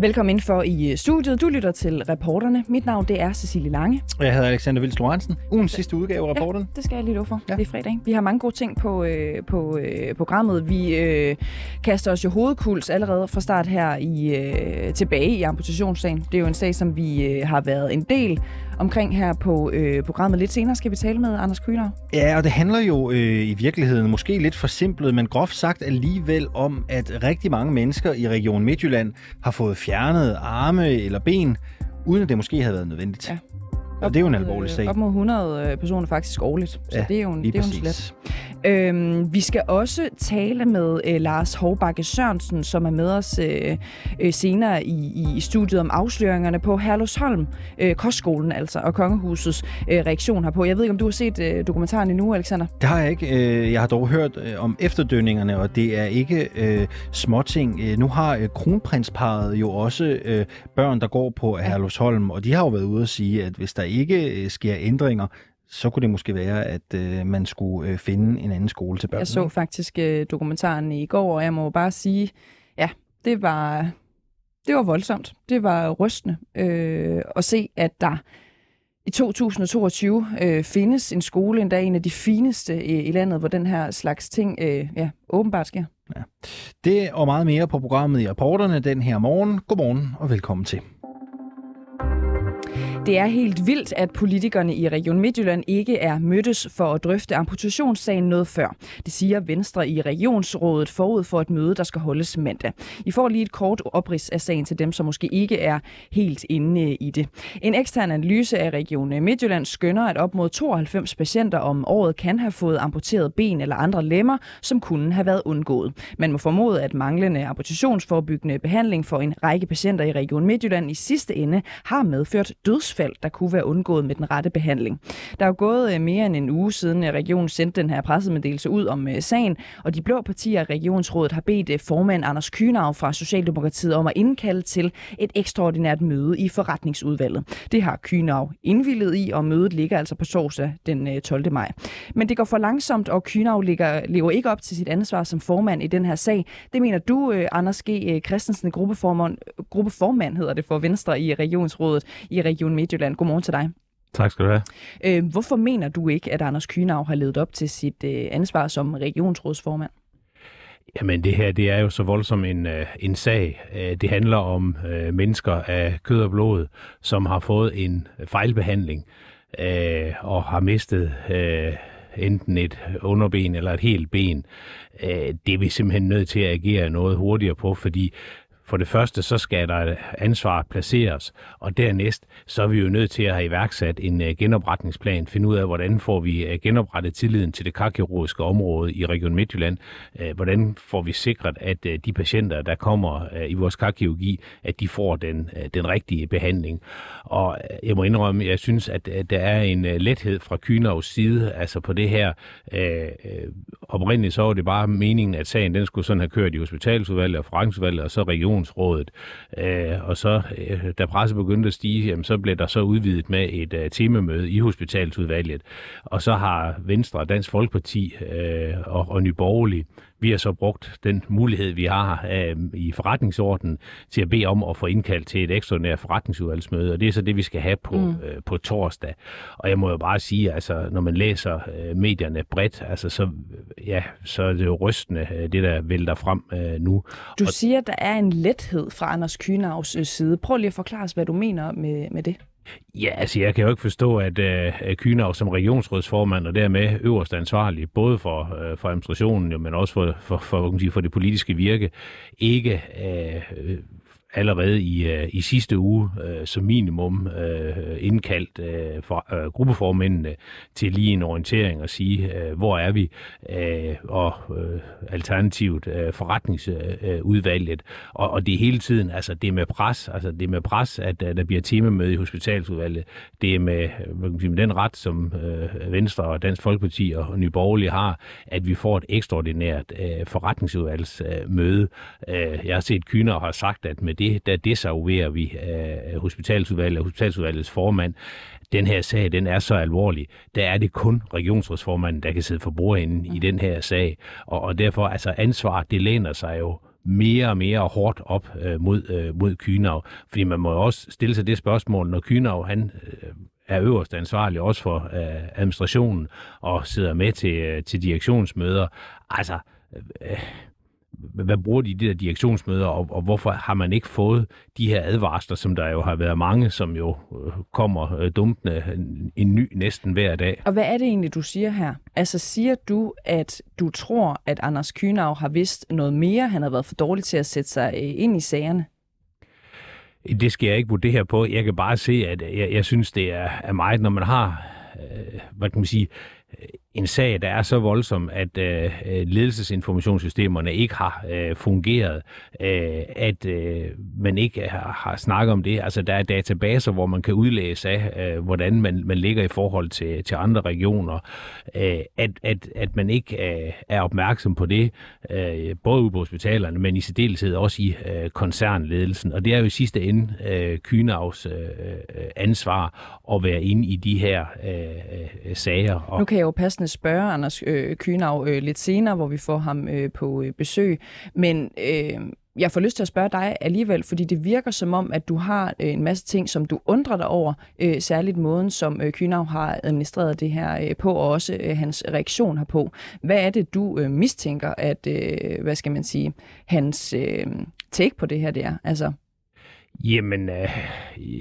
Velkommen ind for i øh, studiet. Du lytter til reporterne. Mit navn det er Cecilie Lange. Og jeg hedder Alexander Vils Lorentzen. Ugens sidste udgave af reporterne. Ja, det skal jeg lige love for. Ja. Det er fredag. Vi har mange gode ting på, øh, på øh, programmet. Vi øh, kaster os jo hovedkuls allerede fra start her i øh, tilbage i amputationssagen. Det er jo en sag, som vi øh, har været en del omkring her på øh, programmet. Lidt senere skal vi tale med Anders Kyner. Ja, og det handler jo øh, i virkeligheden måske lidt forsimplet, men groft sagt alligevel om, at rigtig mange mennesker i Region Midtjylland har fået fjernet arme eller ben, uden at det måske havde været nødvendigt. Ja. Og det er jo en alvorlig sag. Op mod 100 øh, personer faktisk årligt, så ja, det er jo en, det er jo en slet. Øhm, vi skal også tale med øh, Lars Hovbakke Sørensen, som er med os øh, øh, senere i, i studiet om afsløringerne på Herlufsholm, øh, kostskolen altså, og kongehusets øh, reaktion herpå. Jeg ved ikke, om du har set øh, dokumentaren endnu, Alexander? Det har jeg ikke. Øh, jeg har dog hørt øh, om efterdønningerne, og det er ikke øh, småting. Øh, nu har øh, kronprinsparet jo også øh, børn, der går på Herlufsholm, og de har jo været ude at sige, at hvis der ikke øh, sker ændringer, så kunne det måske være, at øh, man skulle øh, finde en anden skole til børnene. Jeg så faktisk øh, dokumentaren i går, og jeg må bare sige, ja, det var, det var voldsomt. Det var rystende øh, at se, at der i 2022 øh, findes en skole, endda en af de fineste i, i landet, hvor den her slags ting øh, ja, åbenbart sker. Ja. Det og meget mere på programmet i rapporterne den her morgen. Godmorgen og velkommen til. Det er helt vildt, at politikerne i Region Midtjylland ikke er mødtes for at drøfte amputationssagen noget før. Det siger Venstre i Regionsrådet forud for et møde, der skal holdes mandag. I får lige et kort oprids af sagen til dem, som måske ikke er helt inde øh, i det. En ekstern analyse af Region øh, Midtjylland skønner, at op mod 92 patienter om året kan have fået amputeret ben eller andre lemmer, som kunne have været undgået. Man må formode, at manglende amputationsforbyggende behandling for en række patienter i Region Midtjylland i sidste ende har medført døds dødsfald, der kunne være undgået med den rette behandling. Der er jo gået øh, mere end en uge siden, at regionen sendte den her pressemeddelelse ud om øh, sagen, og de blå partier i regionsrådet har bedt øh, formand Anders Kynav fra Socialdemokratiet om at indkalde til et ekstraordinært møde i forretningsudvalget. Det har Kynav indvillet i, og mødet ligger altså på torsdag den 12. maj. Men det går for langsomt, og Kynav ligger, lever ikke op til sit ansvar som formand i den her sag. Det mener du, Anders G. Christensen, gruppeformand, gruppeformand hedder det for Venstre i regionsrådet i Region Midtjylland. Godmorgen til dig. Tak skal du have. Øh, hvorfor mener du ikke, at Anders Kynav har levet op til sit øh, ansvar som regionsrådsformand? Jamen det her, det er jo så voldsom en, øh, en sag. Øh, det handler om øh, mennesker af kød og blod, som har fået en fejlbehandling øh, og har mistet øh, enten et underben eller et helt ben. Øh, det er vi simpelthen nødt til at agere noget hurtigere på, fordi for det første, så skal der ansvar placeres, og dernæst, så er vi jo nødt til at have iværksat en øh, genopretningsplan, finde ud af, hvordan får vi øh, genoprettet tilliden til det karkirurgiske område i Region Midtjylland, øh, hvordan får vi sikret, at de patienter, der kommer i vores karkirurgi, at de får den, den rigtige behandling. Og jeg må indrømme, jeg synes, at der er en lethed fra Kynavs side, altså på det her. Oprindeligt så var det bare meningen, at sagen den skulle sådan have kørt i hospitalsudvalget og forretningsudvalget, og så region Regionsrådet. Øh, og så, øh, da presset begyndte at stige, jamen, så blev der så udvidet med et øh, temamøde i hospitalsudvalget. Og så har Venstre, Dansk Folkeparti øh, og, og Nyborgerlige vi har så brugt den mulighed, vi har øh, i forretningsordenen, til at bede om at få indkaldt til et ekstraordinært forretningsudvalgsmøde, og det er så det, vi skal have på, mm. øh, på torsdag. Og jeg må jo bare sige, altså, når man læser øh, medierne bredt, altså, så, ja, så er det jo rystende, øh, det der vælter frem øh, nu. Du og... siger, at der er en lethed fra Anders Kynavs side. Prøv lige at forklare os, hvad du mener med, med det. Ja, altså jeg kan jo ikke forstå, at øh, Kynav som regionsrådsformand og dermed øverst ansvarlig, både for, øh, for administrationen, jo, men også for, for, for, for, for det politiske virke, ikke øh, allerede i, øh, i sidste uge øh, som minimum øh, indkaldt øh, for, øh, gruppeformændene til lige en orientering og sige, øh, hvor er vi, øh, og øh, alternativt øh, forretningsudvalget. Og, og det er hele tiden, altså det er med pres, altså det er med pres, at at der bliver temamøde i hospitalsudvalget. Det er med, med den ret, som øh, Venstre og Dansk Folkeparti og Nye Borgerlige har, at vi får et ekstraordinært øh, forretningsudvalgsmøde. Øh, jeg har set Kyner har sagt, at med det, der desavouerer vi øh, hospitalsudvalget og hospitalsudvalgets formand. Den her sag, den er så alvorlig. Der er det kun regionsrådsformanden, der kan sidde for bordenden mm. i den her sag. Og, og derfor, altså ansvar, det læner sig jo mere og mere hårdt op øh, mod, øh, mod Kynav. Fordi man må også stille sig det spørgsmål, når Kynav han øh, er øverst ansvarlig også for øh, administrationen og sidder med til, øh, til direktionsmøder. Altså, øh, hvad bruger de de der direktionsmøder, og, og hvorfor har man ikke fået de her advarsler, som der jo har været mange, som jo øh, kommer øh, dumpende en, ny næsten hver dag. Og hvad er det egentlig, du siger her? Altså siger du, at du tror, at Anders Kynav har vidst noget mere, han har været for dårlig til at sætte sig øh, ind i sagerne? Det skal jeg ikke vurdere på. Jeg kan bare se, at jeg, jeg synes, det er, er meget, når man har, øh, hvad kan man sige, en sag, der er så voldsom, at øh, øh, ledelsesinformationssystemerne ikke har øh, fungeret, øh, at øh, man ikke har, har snakket om det. Altså, der er databaser, hvor man kan udlæse af, øh, hvordan man, man ligger i forhold til, til andre regioner. Øh, at, at, at man ikke øh, er opmærksom på det, øh, både ude på hospitalerne, men i særdeleshed også i øh, koncernledelsen. Og det er jo i sidste ende øh, Kynavs øh, øh ansvar at være inde i de her øh, øh sager. Og... Nu kan jeg jo passe passende spørge Anders øh, Kynav øh, lidt senere, hvor vi får ham øh, på øh, besøg. Men øh, jeg får lyst til at spørge dig alligevel, fordi det virker som om, at du har øh, en masse ting, som du undrer dig over, øh, særligt måden, som øh, Kynav har administreret det her øh, på, og også øh, hans reaktion herpå. Hvad er det, du øh, mistænker, at, øh, hvad skal man sige, hans øh, take på det her der? Altså, Jamen, øh,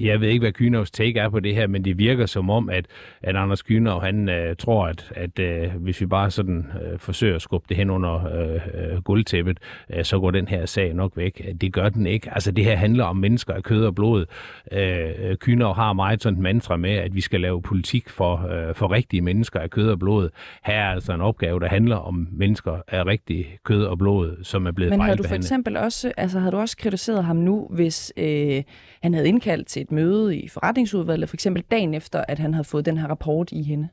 jeg ved ikke, hvad Kynovs take er på det her, men det virker som om, at, at Anders Kynov, han øh, tror, at, at øh, hvis vi bare sådan øh, forsøger at skubbe det hen under øh, øh, guldtæppet, øh, så går den her sag nok væk. Det gør den ikke. Altså, det her handler om mennesker af kød og blod. Øh, Kynov har meget sådan et mantra med, at vi skal lave politik for, øh, for rigtige mennesker af kød og blod. Her er altså en opgave, der handler om mennesker af rigtig kød og blod, som er blevet Men havde du for eksempel også, altså havde du også kritiseret ham nu, hvis øh, øh, han havde indkaldt til et møde i forretningsudvalget, for eksempel dagen efter, at han havde fået den her rapport i hende?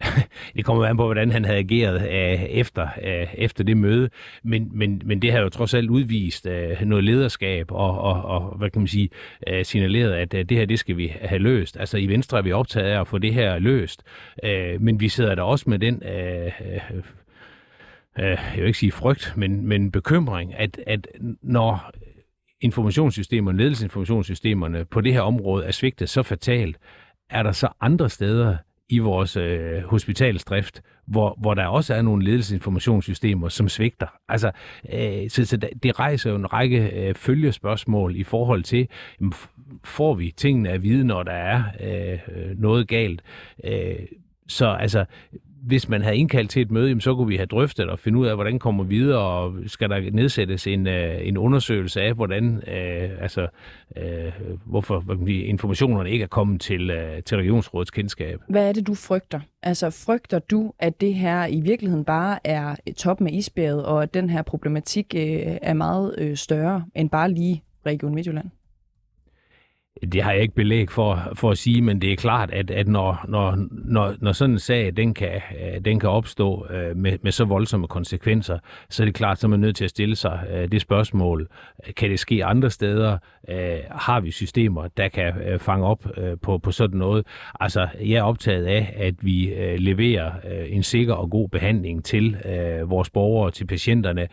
det kommer an på, hvordan han havde ageret uh, efter, uh, efter det møde, men, men, men det har jo trods alt udvist uh, noget lederskab og, og, og hvad kan man sige, uh, signaleret, at uh, det her, det skal vi have løst. Altså i Venstre er vi optaget af at få det her løst, uh, men vi sidder der også med den uh, uh, jeg vil ikke sige frygt, men, men bekymring, at, at når informationssystemerne, ledelsesinformationssystemerne på det her område er svigtet så fatalt, er der så andre steder i vores øh, hospitalsdrift, hvor, hvor der også er nogle ledelsesinformationssystemer, som svigter. Altså, øh, så, så det rejser jo en række øh, følgespørgsmål i forhold til, jamen, får vi tingene at vide, når der er øh, øh noget galt? Øh, så altså, hvis man havde indkaldt til et møde, jamen, så kunne vi have drøftet og finde ud af, hvordan kommer vi videre, og skal der nedsættes en, øh, en undersøgelse af, hvordan, øh, altså, øh, hvorfor informationerne ikke er kommet til, øh, til regionsrådets kendskab. Hvad er det, du frygter? Altså, frygter du, at det her i virkeligheden bare er toppen af isbjerget, og at den her problematik øh, er meget øh, større end bare lige Region Midtjylland? Det har jeg ikke belæg for, for at sige, men det er klart, at, at når, når, når, når sådan en sag den kan, øh, den kan opstå øh, med, med så voldsomme konsekvenser, så er det klart, så er man nødt til at stille sig øh, det spørgsmål. Øh, kan det ske andre steder? Øh, har vi systemer, der kan fange op på, på sådan noget? Altså, jeg er optaget af, at vi leverer en sikker og god behandling til vores borgere, til patienterne.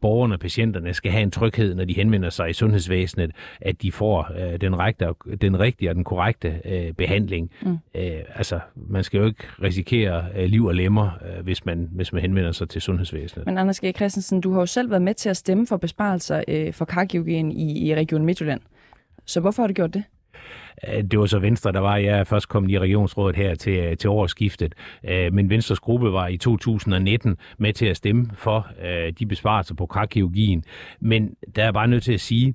Borgerne og patienterne skal have en tryghed, når de henvender sig i sundhedsvæsenet, at de får den række korrekte, den rigtige og den korrekte øh, behandling. Mm. Øh, altså, man skal jo ikke risikere øh, liv og lemmer, øh, hvis, man, hvis man henvender sig til sundhedsvæsenet. Men Anders G. Christensen, du har jo selv været med til at stemme for besparelser øh, for karkirurgien i, i Region Midtjylland. Så hvorfor har du gjort det? Øh, det var så Venstre, der var. Jeg er først kommet i regionsrådet her til, øh, til årsskiftet. Øh, men Venstres gruppe var i 2019 med til at stemme for de besparelser på karkirurgien. Men der er bare nødt til at sige,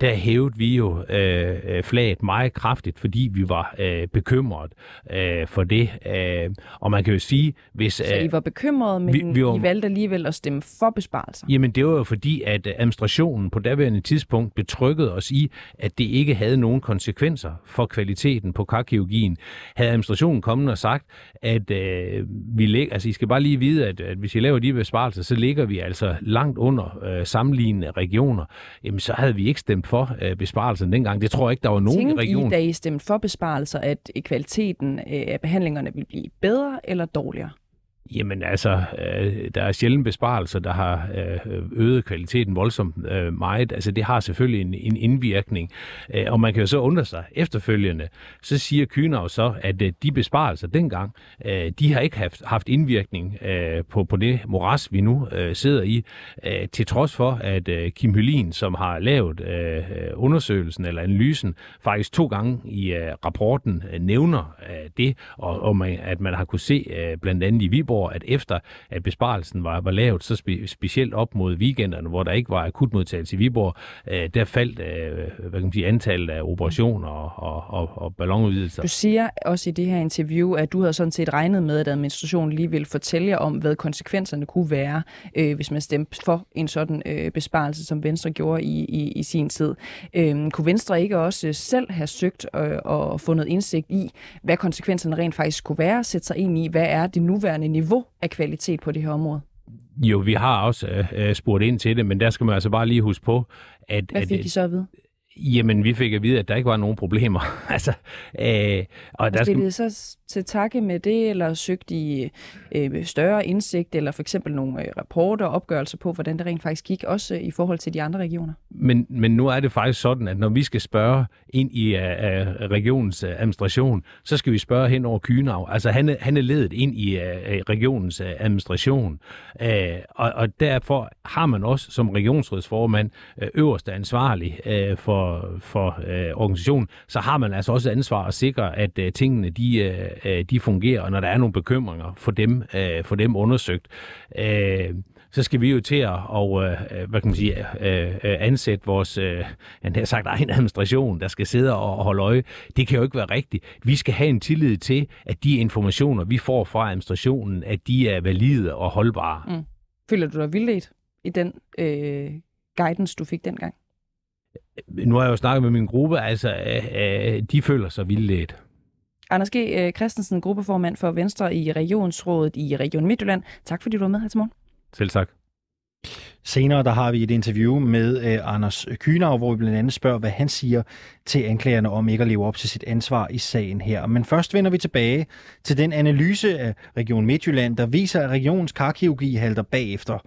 der hævede vi jo øh, øh, flaget meget kraftigt, fordi vi var øh, bekymret øh, for det. Øh, og man kan jo sige, hvis... Så I var bekymrede, men vi, vi var, I valgte alligevel at stemme for besparelser? Jamen det var jo fordi, at administrationen på daværende tidspunkt betrykkede os i, at det ikke havde nogen konsekvenser for kvaliteten på karkirurgien. Havde administrationen kommet og sagt, at øh, vi lægger, altså I skal bare lige vide, at, at hvis I laver de besparelser, så ligger vi altså langt under øh, sammenlignende regioner, jamen så havde vi ikke stemt stemt for øh, besparelsen dengang. Det tror jeg ikke, der var nogen Tænkte region... Tænkte I, da I stemte for besparelser, at kvaliteten øh, af behandlingerne ville blive bedre eller dårligere? Jamen altså, øh, der er sjældent besparelser, der har øh, øget kvaliteten voldsomt øh, meget. Altså det har selvfølgelig en, en indvirkning. Øh, og man kan jo så undre sig efterfølgende, så siger Kynav så, at øh, de besparelser dengang, øh, de har ikke haft, haft indvirkning øh, på, på det moras, vi nu øh, sidder i. Øh, til trods for, at øh, Kim Hylin, som har lavet øh, undersøgelsen eller analysen, faktisk to gange i øh, rapporten øh, nævner øh, det, og, og man, at man har kunne se øh, blandt andet i Viborg, Viborg, at efter at besparelsen var, var lavet, så spe, specielt op mod weekenderne, hvor der ikke var akutmodtagelse i Viborg, øh, der faldt øh, hvad kan man sige, antallet af operationer og, og, og, og ballonudvidelser. Du siger også i det her interview, at du havde sådan set regnet med, at administrationen lige ville fortælle jer om, hvad konsekvenserne kunne være, øh, hvis man stemte for en sådan øh, besparelse, som Venstre gjorde i, i, i sin tid. Øh, kunne Venstre ikke også øh, selv have søgt øh, og fundet indsigt i, hvad konsekvenserne rent faktisk kunne være, sætte sig ind i, hvad er det nuværende niveau niveau af kvalitet på det her område? Jo, vi har også øh, spurgt ind til det, men der skal man altså bare lige huske på, at... Hvad fik at, I så at vide? Jamen, vi fik at vide, at der ikke var nogen problemer. altså, øh, og der skal... så til takke med det, eller søgt i øh, større indsigt, eller for eksempel nogle øh, rapporter og opgørelser på, hvordan det rent faktisk gik, også øh, i forhold til de andre regioner? Men, men nu er det faktisk sådan, at når vi skal spørge ind i øh, øh regionens øh, administration, så skal vi spørge hen over Kynav. Altså, han er, han er ledet ind i øh, øh, regionens øh, administration, øh, og, og derfor har man også som regionsrådsformand øh, øverste ansvarlig øh, for for, øh, organisationen, så har man altså også ansvar at sikre, at øh, tingene de, øh, de fungerer, og når der er nogle bekymringer for dem, øh, for dem undersøgt. Øh, så skal vi jo til at og, øh, hvad kan man sige, øh, øh ansætte vores øh, har sagt, egen administration, der skal sidde og holde øje. Det kan jo ikke være rigtigt. Vi skal have en tillid til, at de informationer, vi får fra administrationen, at de er valide og holdbare. Mm. Føler du dig vildledt i den øh, guidance, du fik dengang? nu har jeg jo snakket med min gruppe, altså øh, øh, de føler sig vildledt. Anders G. Øh, Christensen, gruppeformand for Venstre i Regionsrådet i Region Midtjylland. Tak fordi du var med her til morgen. Selv tak. Senere der har vi et interview med uh, Anders Kynav, hvor vi blandt andet spørger, hvad han siger til anklagerne om ikke at leve op til sit ansvar i sagen her. Men først vender vi tilbage til den analyse af Region Midtjylland, der viser, at regionens karkirurgi halter bagefter.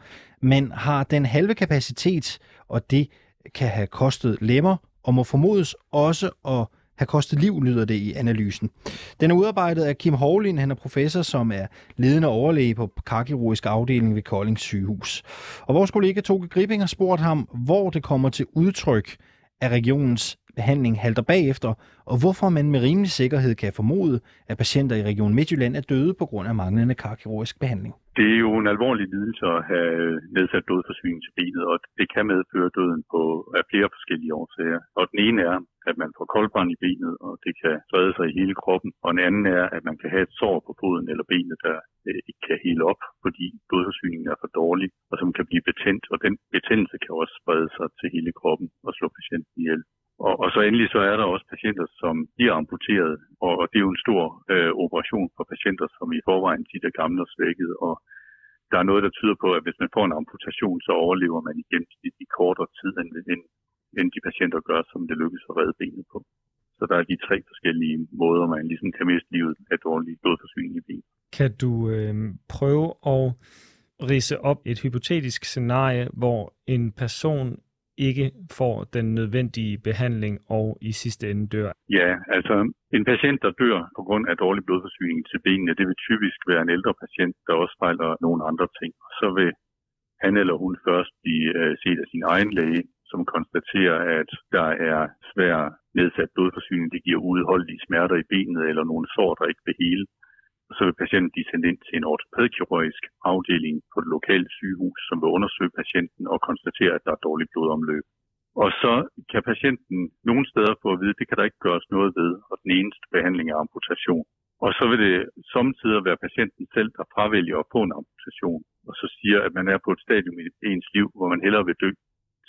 Men har den halve kapacitet, og det kan have kostet lemmer, og må formodes også at have kostet liv, lyder det i analysen. Den er udarbejdet af Kim Hovlin, han er professor, som er ledende overlæge på karkirurgisk afdeling ved Kolding sygehus. Og vores kollega Toge Gripping har spurgt ham, hvor det kommer til udtryk, af regionens behandling halter bagefter, og hvorfor man med rimelig sikkerhed kan formode, at patienter i Region Midtjylland er døde på grund af manglende karkirurgisk behandling. Det er jo en alvorlig lidelse at have nedsat blodforsyning til benet, og det kan medføre døden på af flere forskellige årsager. Og den ene er, at man får koldbrand i benet, og det kan sprede sig i hele kroppen. Og den anden er, at man kan have et sår på foden eller benet, der øh, ikke kan hele op, fordi blodforsyningen er for dårlig, og som kan blive betændt. Og den betændelse kan også sprede sig til hele kroppen og slå patienten ihjel. Og, og så endelig så er der også patienter, som bliver amputeret, og, og det er jo en stor øh, operation for patienter, som i forvejen tit er gamle og svækket, og der er noget, der tyder på, at hvis man får en amputation, så overlever man i gennemsnit i kortere tid, end, end, end de patienter gør, som det lykkes at redde benet på. Så der er de tre forskellige måder, man ligesom kan miste livet af dårlig blodforsyning i benet. Kan du øh, prøve at rise op et hypotetisk scenarie, hvor en person ikke får den nødvendige behandling og i sidste ende dør? Ja, altså en patient, der dør på grund af dårlig blodforsyning til benene, det vil typisk være en ældre patient, der også fejler nogle andre ting. Så vil han eller hun først blive øh, set af sin egen læge, som konstaterer, at der er svær nedsat blodforsyning. Det giver udholdelige smerter i benet eller nogle sår, der ikke vil hele så vil patienten blive sendt ind til en ortopædkirurgisk afdeling på det lokale sygehus, som vil undersøge patienten og konstatere, at der er dårligt blodomløb. Og så kan patienten nogle steder få at vide, at det kan der ikke gøres noget ved, og den eneste behandling er amputation. Og så vil det samtidig være patienten selv, der fravælger at få en amputation, og så siger, at man er på et stadium i ens liv, hvor man hellere vil dø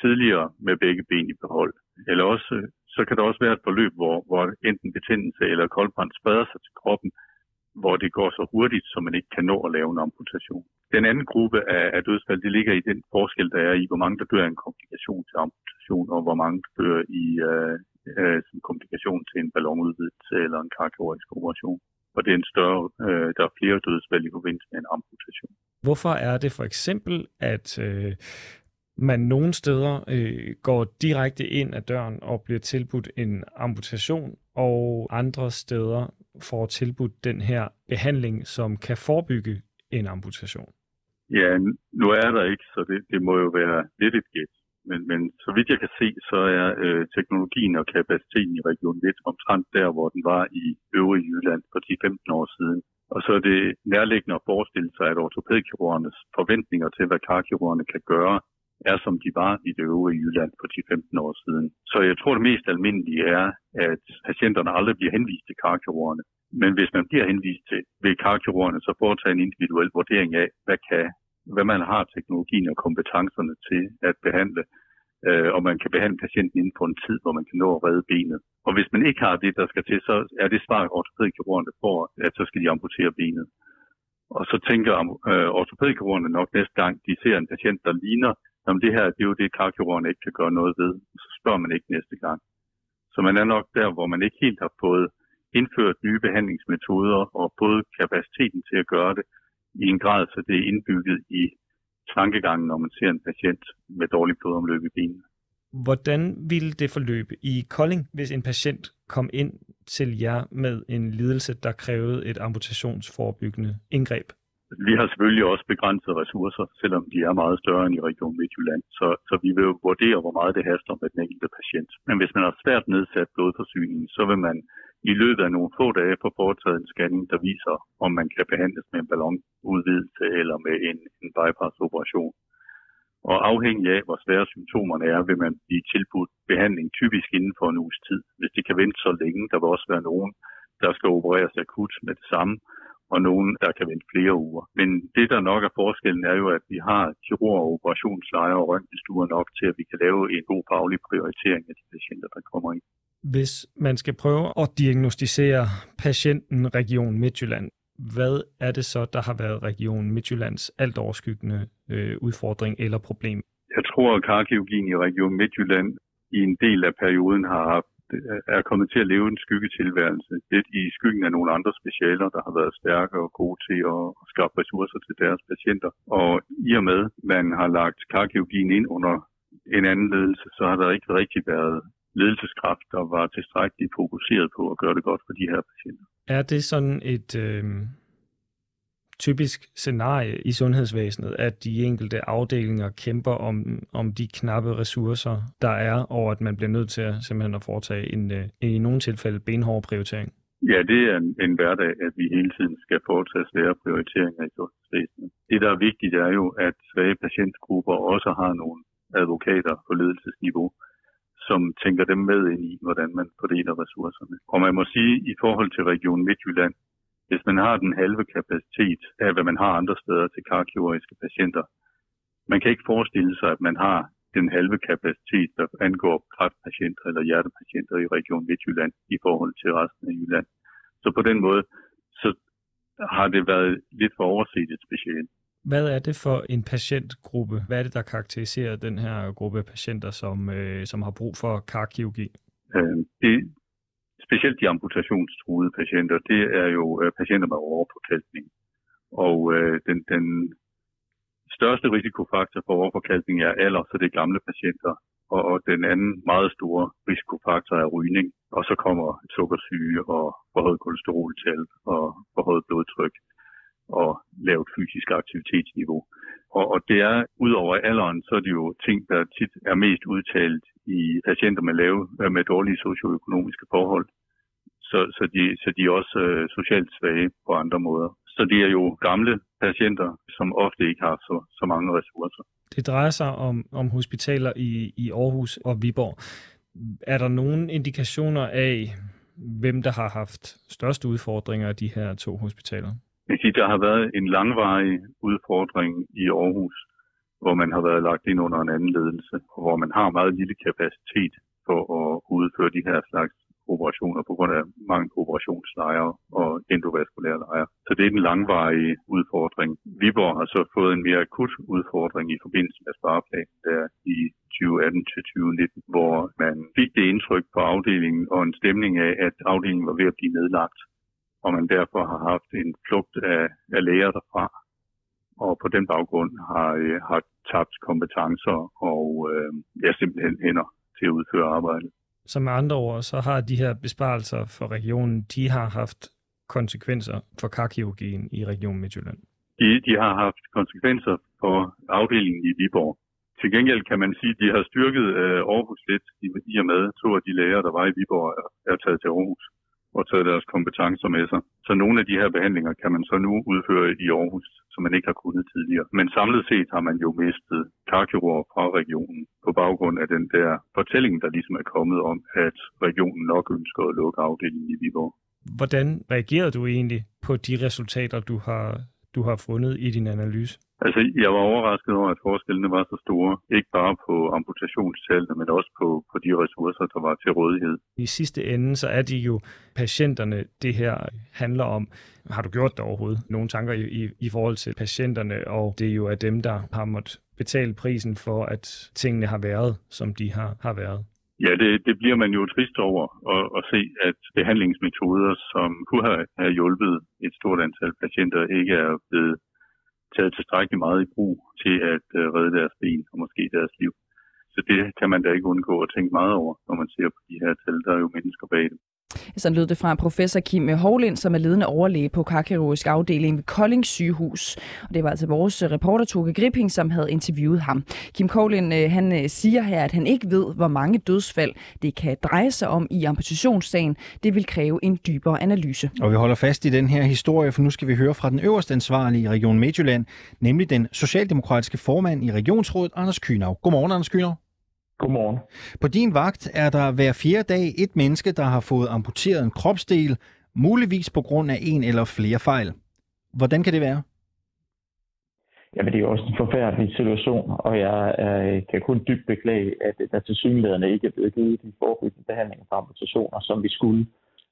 tidligere med begge ben i behold. Eller også, så kan der også være et forløb, hvor, hvor enten betændelse eller koldbrand spreder sig til kroppen, hvor det går så hurtigt, så man ikke kan nå at lave en amputation. Den anden gruppe af, af dødsfald, det ligger i den forskel, der er i, hvor mange der dør af en komplikation til amputation, og hvor mange der dør i, øh, øh, som komplikation til en ballonudvidelse eller en kardiologisk operation. Og det er en større, øh, der er flere dødsfald i forbindelse med en amputation. Hvorfor er det for eksempel, at øh, man nogle steder øh, går direkte ind ad døren og bliver tilbudt en amputation, og andre steder får tilbudt den her behandling, som kan forebygge en amputation? Ja, nu er der ikke, så det, det må jo være lidt et gæt. Men, men så vidt jeg kan se, så er øh, teknologien og kapaciteten i Region Midt omtrent der, hvor den var i øvrige Jylland for 10-15 år siden. Og så er det nærliggende at forestille sig, at ortopædkirurgernes forventninger til, hvad karkirurgerne kan gøre, er som de var i det øvrige Jylland for 10-15 år siden. Så jeg tror, det mest almindelige er, at patienterne aldrig bliver henvist til karkirurgerne. Men hvis man bliver henvist til ved karkirurgerne, så foretage en individuel vurdering af, hvad, kan, hvad man har teknologien og kompetencerne til at behandle, øh, og man kan behandle patienten inden for en tid, hvor man kan nå at redde benet. Og hvis man ikke har det, der skal til, så er det svar, ortopædkirurgerne får, at så skal de amputere benet. Og så tænker øh, ortopædkirurgerne nok næste gang, de ser en patient, der ligner, om det her det er jo det, karkirurgerne ikke kan gøre noget ved. Så spørger man ikke næste gang. Så man er nok der, hvor man ikke helt har fået indført nye behandlingsmetoder og både kapaciteten til at gøre det i en grad, så det er indbygget i tankegangen, når man ser en patient med dårlig blodomløb i benene. Hvordan ville det forløbe i Kolding, hvis en patient kom ind til jer med en lidelse, der krævede et amputationsforebyggende indgreb? Vi har selvfølgelig også begrænsede ressourcer, selvom de er meget større end i Region Midtjylland. Så, så vi vil vurdere, hvor meget det haster med den enkelte patient. Men hvis man har svært nedsat blodforsyning, så vil man i løbet af nogle få dage få foretaget en scanning, der viser, om man kan behandles med en ballonudvidelse eller med en, en bypass-operation. Og afhængig af, hvor svære symptomerne er, vil man blive tilbudt behandling typisk inden for en uges tid. Hvis det kan vente så længe, der vil også være nogen, der skal opereres akut med det samme, og nogen, der kan vente flere uger. Men det, der nok er forskellen, er jo, at vi har kirurg, operationslejer og røntgenstuer nok til, at vi kan lave en god faglig prioritering af de patienter, der kommer ind. Hvis man skal prøve at diagnostisere patienten Region Midtjylland, hvad er det så, der har været Region Midtjyllands alt overskyggende øh, udfordring eller problem? Jeg tror, at karkirurgien i Region Midtjylland i en del af perioden har haft Øh, er kommet til at leve en skyggetilværelse. Lidt i skyggen af nogle andre specialer, der har været stærke og gode til at skaffe ressourcer til deres patienter. Og i og med, man har lagt karkirurgien ind under en anden ledelse, så har der ikke rigtig været ledelseskraft, der var tilstrækkeligt fokuseret på at gøre det godt for de her patienter. Er det sådan et øh, typisk scenarie i sundhedsvæsenet, at de enkelte afdelinger kæmper om, om de knappe ressourcer, der er, og at man bliver nødt til at simpelthen at foretage en, øh, en i nogle tilfælde benhård prioritering? Ja, det er en, en hverdag, at vi hele tiden skal foretage svære prioriteringer i sundhedsvæsenet. Det, der er vigtigt, er jo, at svage patientgrupper også har nogle advokater på ledelsesniveau, som tænker dem med ind i, hvordan man fordeler ressourcerne. Og man må sige, i forhold til Region Midtjylland, hvis man har den halve kapacitet af, hvad man har andre steder til karkirurgiske patienter, man kan ikke forestille sig, at man har den halve kapacitet, der angår kræftpatienter eller hjertepatienter i Region Midtjylland i forhold til resten af Jylland. Så på den måde, så har det været lidt for overset et specielt. Hvad er det for en patientgruppe? Hvad er det, der karakteriserer den her gruppe patienter, som, øh, som har brug for karkirurgi? Øh, det, specielt de amputationstruede patienter, det er jo øh, patienter med overforkalkning. Og øh, den, den største risikofaktor for overforkalkning er alder, så det er gamle patienter. Og, og den anden meget store risikofaktor er rygning. Og så kommer sukkersyge og forhøjet kolesteroltal og forhøjet blodtryk og lavt fysisk aktivitetsniveau. Og, og det er, udover alderen, så er det jo ting, der tit er mest udtalt i patienter med lave, øh, med dårlige socioøkonomiske forhold. Så, så, de, så de er også øh, socialt svage på andre måder. Så det er jo gamle patienter, som ofte ikke har så, så mange ressourcer. Det drejer sig om, om hospitaler i, i Aarhus og Viborg. Er der nogle indikationer af, hvem der har haft største udfordringer af de her to hospitaler? Jeg sige, der har været en langvarig udfordring i Aarhus, hvor man har været lagt ind under en anden ledelse, og hvor man har meget lille kapacitet for at udføre de her slags operationer på grund af mange operationslejre og endovaskulære lejre. Så det er den langvarige udfordring. Viborg har så fået en mere akut udfordring i forbindelse med spareplanen der i 2018 til 2019, hvor man fik det indtryk på afdelingen og en stemning af, at afdelingen var ved at blive nedlagt, og man derfor har haft en flugt af, af læger derfra, og på den baggrund har, øh, har tabt kompetencer og øh, ja, simpelthen hænder til at udføre arbejdet. Så med andre ord, så har de her besparelser for regionen, de har haft konsekvenser for karkirurgien i Region Midtjylland? De, de har haft konsekvenser for afdelingen i Viborg. Til gengæld kan man sige, at de har styrket øh, Aarhus lidt i, i og med, to af de læger, der var i Viborg, er, er taget til Aarhus og taget deres kompetencer med sig. Så nogle af de her behandlinger kan man så nu udføre i Aarhus, som man ikke har kunnet tidligere. Men samlet set har man jo mistet karkirurger fra regionen på baggrund af den der fortælling, der ligesom er kommet om, at regionen nok ønsker at lukke afdelingen i Viborg. Hvordan reagerede du egentlig på de resultater, du har, du har fundet i din analyse? Altså, jeg var overrasket over, at forskellene var så store. Ikke bare på amputationstallene, men også på, på de ressourcer, der var til rådighed. I sidste ende, så er de jo patienterne, det her handler om. Har du gjort det overhovedet? Nogle tanker i, i, i forhold til patienterne, og det er jo af dem, der har måttet betale prisen for, at tingene har været, som de har, har været. Ja, det, det bliver man jo trist over at, at se, at behandlingsmetoder, som kunne have, have hjulpet et stort antal patienter, ikke er blevet taget tilstrækkeligt meget i brug til at øh, redde deres ben og måske deres liv. Så det kan man da ikke undgå at tænke meget over, når man ser på de her tal. Der er jo mennesker bag dem. Sådan lød det fra professor Kim Hovlind, som er ledende overlæge på karkirurgisk afdeling ved Kolding sygehus. Og det var altså vores reporter Toke Gripping, som havde interviewet ham. Kim Hovlind øh, han øh, siger her, at han ikke ved, hvor mange dødsfald det kan dreje sig om i amputationssagen. Det vil kræve en dybere analyse. Og vi holder fast i den her historie, for nu skal vi høre fra den øverste ansvarlige i Region Midtjylland, nemlig den socialdemokratiske formand i Regionsrådet, Anders Kynav. Godmorgen, Anders Kynav. Godmorgen. På din vagt er der hver fjerde dag et menneske, der har fået amputeret en kropsdel, muligvis på grund af en eller flere fejl. Hvordan kan det være? Jamen, det er jo også en forfærdelig situation, og jeg er, kan kun dybt beklage, at der til synligheden ikke er blevet givet de forebyggende behandlinger for amputationer, som vi skulle.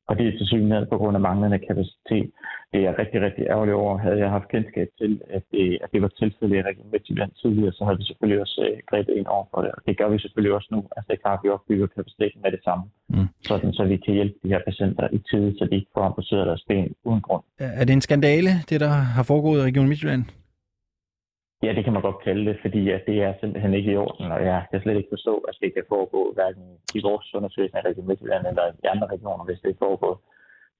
Og det er til synligheden på grund af manglende kapacitet. Det er rigtig, rigtig ærgerligt over. Havde jeg haft kendskab til, at det, at det var tilfældet i Region Midtjylland tidligere, så havde vi selvfølgelig også uh, grebet ind over for det. Og det gør vi selvfølgelig også nu. Altså det er klart, at vi opbygger kapaciteten med det samme. Mm. Sådan, så vi kan hjælpe de her patienter i tid, så de ikke får amputeret deres ben uden grund. Er det en skandale, det der har foregået i Region Midtjylland? Ja, det kan man godt kalde det, fordi at det er simpelthen ikke i orden, og jeg kan slet ikke forstå, at det kan foregå hverken i vores sundhedsvæsen i Region Midtjylland eller i andre regioner, hvis det er foregået.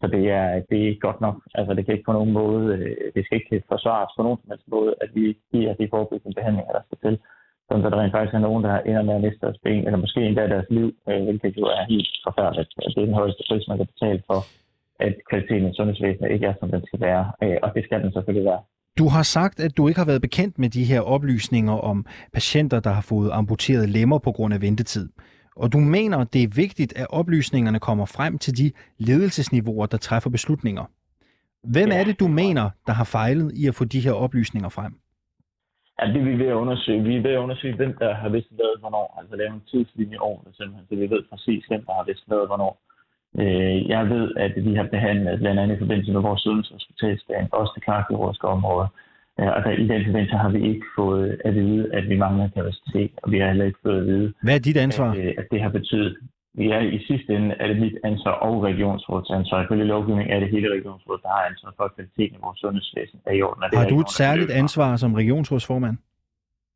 Så det er, det er ikke godt nok. Altså, det kan ikke på nogen måde, øh, det skal ikke forsvares på nogen som helst måde, at vi giver de forebyggende behandlinger, der skal til. Sådan at der rent faktisk er nogen, der ender med at miste deres ben, eller måske endda deres liv, øh, hvilket jo er helt forfærdeligt. Det er den højeste pris, man kan betale for, at kvaliteten i sundhedsvæsenet ikke er, som den skal være. Øh, og det skal den selvfølgelig være. Du har sagt, at du ikke har været bekendt med de her oplysninger om patienter, der har fået amputeret lemmer på grund af ventetid. Og du mener, det er vigtigt, at oplysningerne kommer frem til de ledelsesniveauer, der træffer beslutninger. Hvem er det, du mener, der har fejlet i at få de her oplysninger frem? Ja, det vi er ved at undersøge. Vi er ved at undersøge, hvem der har vidst hvad, hvornår. Altså lave en tidslinje over det simpelthen, så vi ved præcis, hvem der har vidst hvad, hvornår. Øh, jeg ved, at vi har behandlet blandt andet i forbindelse med vores sundhedshospitalsplan, også det kardiologiske område. Øh, og der, i den forbindelse har vi ikke fået at vide, at vi mangler kapacitet, og vi har heller ikke fået at vide, Hvad er dit ansvar? At, øh, at det har betydet, vi er i sidste ende er det mit ansvar og regionsrådets ansvar. Ifølge lovgivning er det hele regionsrådet, der har ansvar for, at kvaliteten i vores sundhedsvæsen er i orden. Har du et særligt ansvar som regionsrådsformand?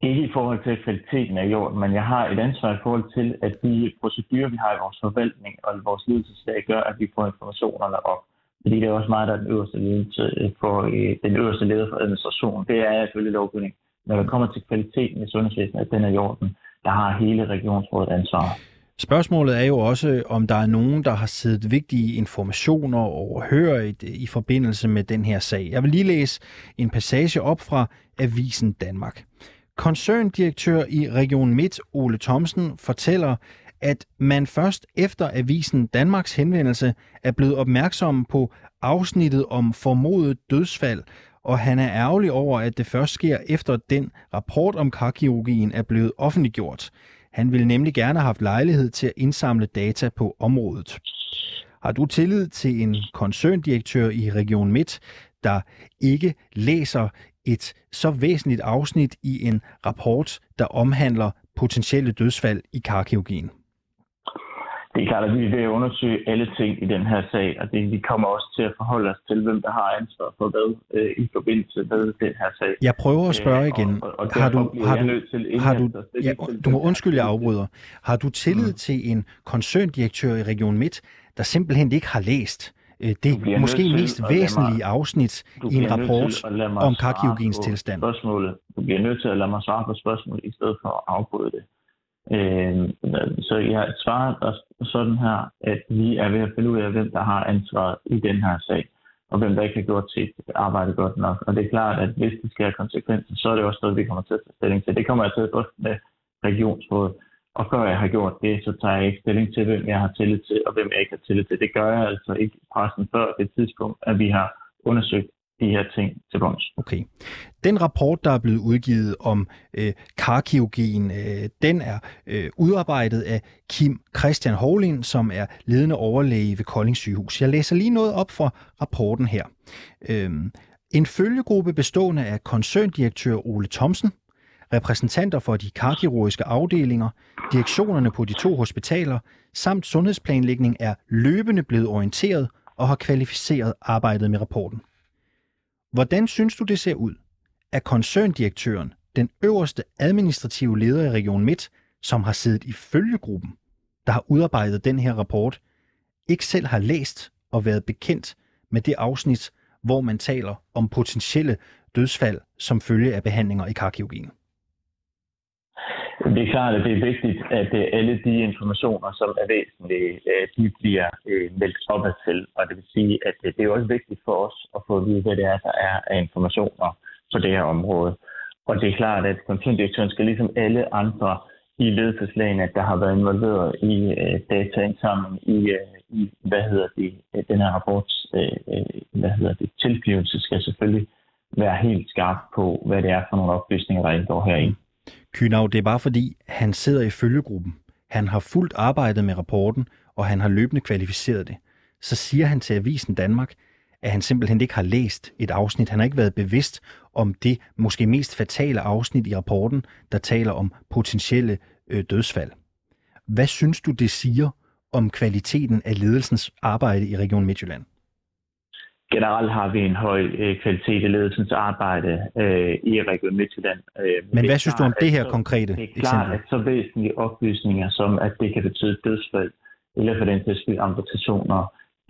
Ikke i forhold til, at kvaliteten er gjort, men jeg har et ansvar i forhold til, at de procedurer, vi har i vores forvaltning og vores ledelsesdag, gør, at vi får informationerne op. Fordi det er også meget, der er den øverste, ledelse øh, for, øh, den øverste leder for administration. Det er selvfølgelig lovgivning. Når det kommer til kvaliteten i sundhedsvæsenet, at den er i orden, der har hele regionsrådet ansvar. Spørgsmålet er jo også, om der er nogen, der har siddet vigtige informationer overhørigt øh, i forbindelse med den her sag. Jeg vil lige læse en passage op fra Avisen Danmark. Koncerndirektør i Region Midt, Ole Thomsen, fortæller, at man først efter Avisen Danmarks henvendelse er blevet opmærksom på afsnittet om formodet dødsfald, og han er ærgerlig over, at det først sker efter den rapport om karkirurgien er blevet offentliggjort. Han ville nemlig gerne have haft lejlighed til at indsamle data på området. Har du tillid til en koncerndirektør i Region Midt, der ikke læser et så væsentligt afsnit i en rapport, der omhandler potentielle dødsfald i karkirurgien? Det er klart, at vi vil undersøge alle ting i den her sag, og det, vi kommer også til at forholde os til, hvem der har ansvar for hvad øh, i forbindelse med den her sag. Jeg prøver at spørge igen. Øh, og, og, og har du, har du, til, har du, ja, du må undskylde, jeg afbryder. Har du tillid mm. til en koncerndirektør i Region Midt, der simpelthen ikke har læst øh, det måske mest væsentlige mig, afsnit i en rapport om karkirurgiens tilstand? Spørgsmålet. Du bliver nødt til at lade mig svare på spørgsmålet, i stedet for at afbryde det. Øh, så jeg svarer sådan her, at vi er ved at finde ud af, hvem der har ansvaret i den her sag, og hvem der ikke har gjort sit arbejde godt nok. Og det er klart, at hvis det skal have konsekvenser, så er det også noget, vi kommer til at tage stilling til. Det kommer jeg til at drøfte med regionsrådet. Og før jeg har gjort det, så tager jeg ikke stilling til, hvem jeg har tillid til, og hvem jeg ikke har tillid til. Det gør jeg altså ikke pressen før det tidspunkt, at vi har undersøgt de her ting til bunds. Okay. Den rapport, der er blevet udgivet om øh, karkirurgien, øh, den er øh, udarbejdet af Kim Christian Hovlin, som er ledende overlæge ved Kolding Sygehus. Jeg læser lige noget op fra rapporten her. Øh, en følgegruppe bestående af koncerndirektør Ole Thomsen, repræsentanter for de karkirurgiske afdelinger, direktionerne på de to hospitaler samt sundhedsplanlægning er løbende blevet orienteret og har kvalificeret arbejdet med rapporten. Hvordan synes du, det ser ud? Er koncerndirektøren den øverste administrative leder i Region Midt, som har siddet i følgegruppen, der har udarbejdet den her rapport, ikke selv har læst og været bekendt med det afsnit, hvor man taler om potentielle dødsfald som følge af behandlinger i karkirurgien? Det er klart, at det er vigtigt, at øh, alle de informationer, som er væsentlige, øh, de bliver øh, meldt op til. Og det vil sige, at det er også vigtigt for os at få at vide, hvad det er, der er af informationer på det her område. Og det er klart, at koncerndirektøren skal ligesom alle andre i ledelseslagene, der har været involveret i dataindsamling i, i, hvad hedder det, den her rapports, hvad hedder det, tilblivelse, skal selvfølgelig være helt skarp på, hvad det er for nogle oplysninger, der indgår heri. Kynav, det er bare fordi, han sidder i følgegruppen. Han har fuldt arbejdet med rapporten, og han har løbende kvalificeret det. Så siger han til Avisen Danmark, at han simpelthen ikke har læst et afsnit. Han har ikke været bevidst om det måske mest fatale afsnit i rapporten, der taler om potentielle øh, dødsfald. Hvad synes du, det siger om kvaliteten af ledelsens arbejde i Region Midtjylland? Generelt har vi en høj øh, kvalitet i ledelsens arbejde øh, i Region Midtjylland. Øh, Men hvad synes du om det her så, konkrete Det er klart, eksempel? at så væsentlige oplysninger, som at det kan betyde dødsfald, eller for den sags amputationer,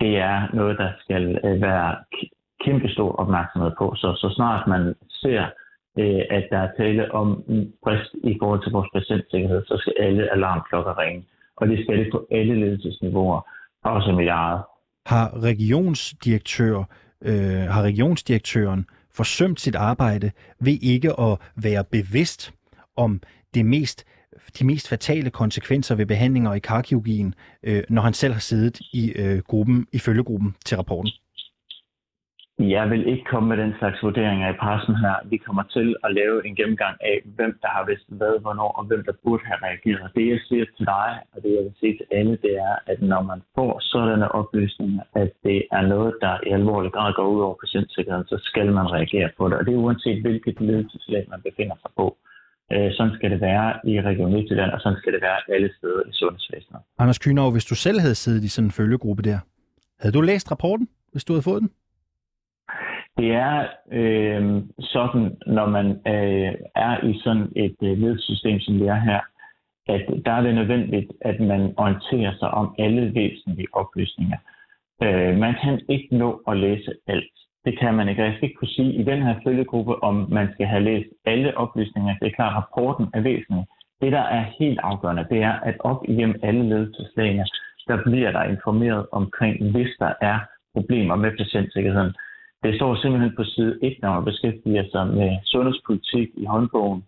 det er noget, der skal øh, være kæmpe stor opmærksomhed på. Så, så snart man ser, øh, at der er tale om brist i forhold til vores patientsikkerhed, så skal alle alarmklokker ringe. Og det skal det på alle ledelsesniveauer, også med eget har regionsdirektør, øh, har regionsdirektøren forsømt sit arbejde ved ikke at være bevidst om det mest, de mest fatale konsekvenser ved behandlinger i karkirurgien, øh, når han selv har siddet i øh, gruppen, i følgegruppen til rapporten? Jeg vil ikke komme med den slags vurderinger i pressen her. Vi kommer til at lave en gennemgang af, hvem der har vidst hvad, hvornår, og hvem der burde have reageret. Det jeg siger til dig, og det jeg vil sige til alle, det er, at når man får sådanne oplysninger, at det er noget, der i alvorlig grad går ud over patientsikkerheden, så skal man reagere på det. Og det er uanset hvilket ledelseslag man befinder sig på. Øh, sådan skal det være i Region Midtjylland, og sådan skal det være alle steder i sundhedsvæsenet. Anders Kynov, hvis du selv havde siddet i sådan en følgegruppe der, havde du læst rapporten, hvis du havde fået den? Det er øh, sådan, når man øh, er i sådan et øh, ledelsessystem, som vi er her, at der er det nødvendigt, at man orienterer sig om alle væsentlige oplysninger. Øh, man kan ikke nå at læse alt. Det kan man ikke. Jeg skal ikke kunne sige i den her følgegruppe, om man skal have læst alle oplysninger. Det er klart, rapporten er væsentlig. Det, der er helt afgørende, det er, at op igennem alle ledelseslagene, der bliver der informeret omkring, hvis der er problemer med patientsikkerheden. Det står simpelthen på side 1, når man beskæftiger sig med sundhedspolitik i håndbogen,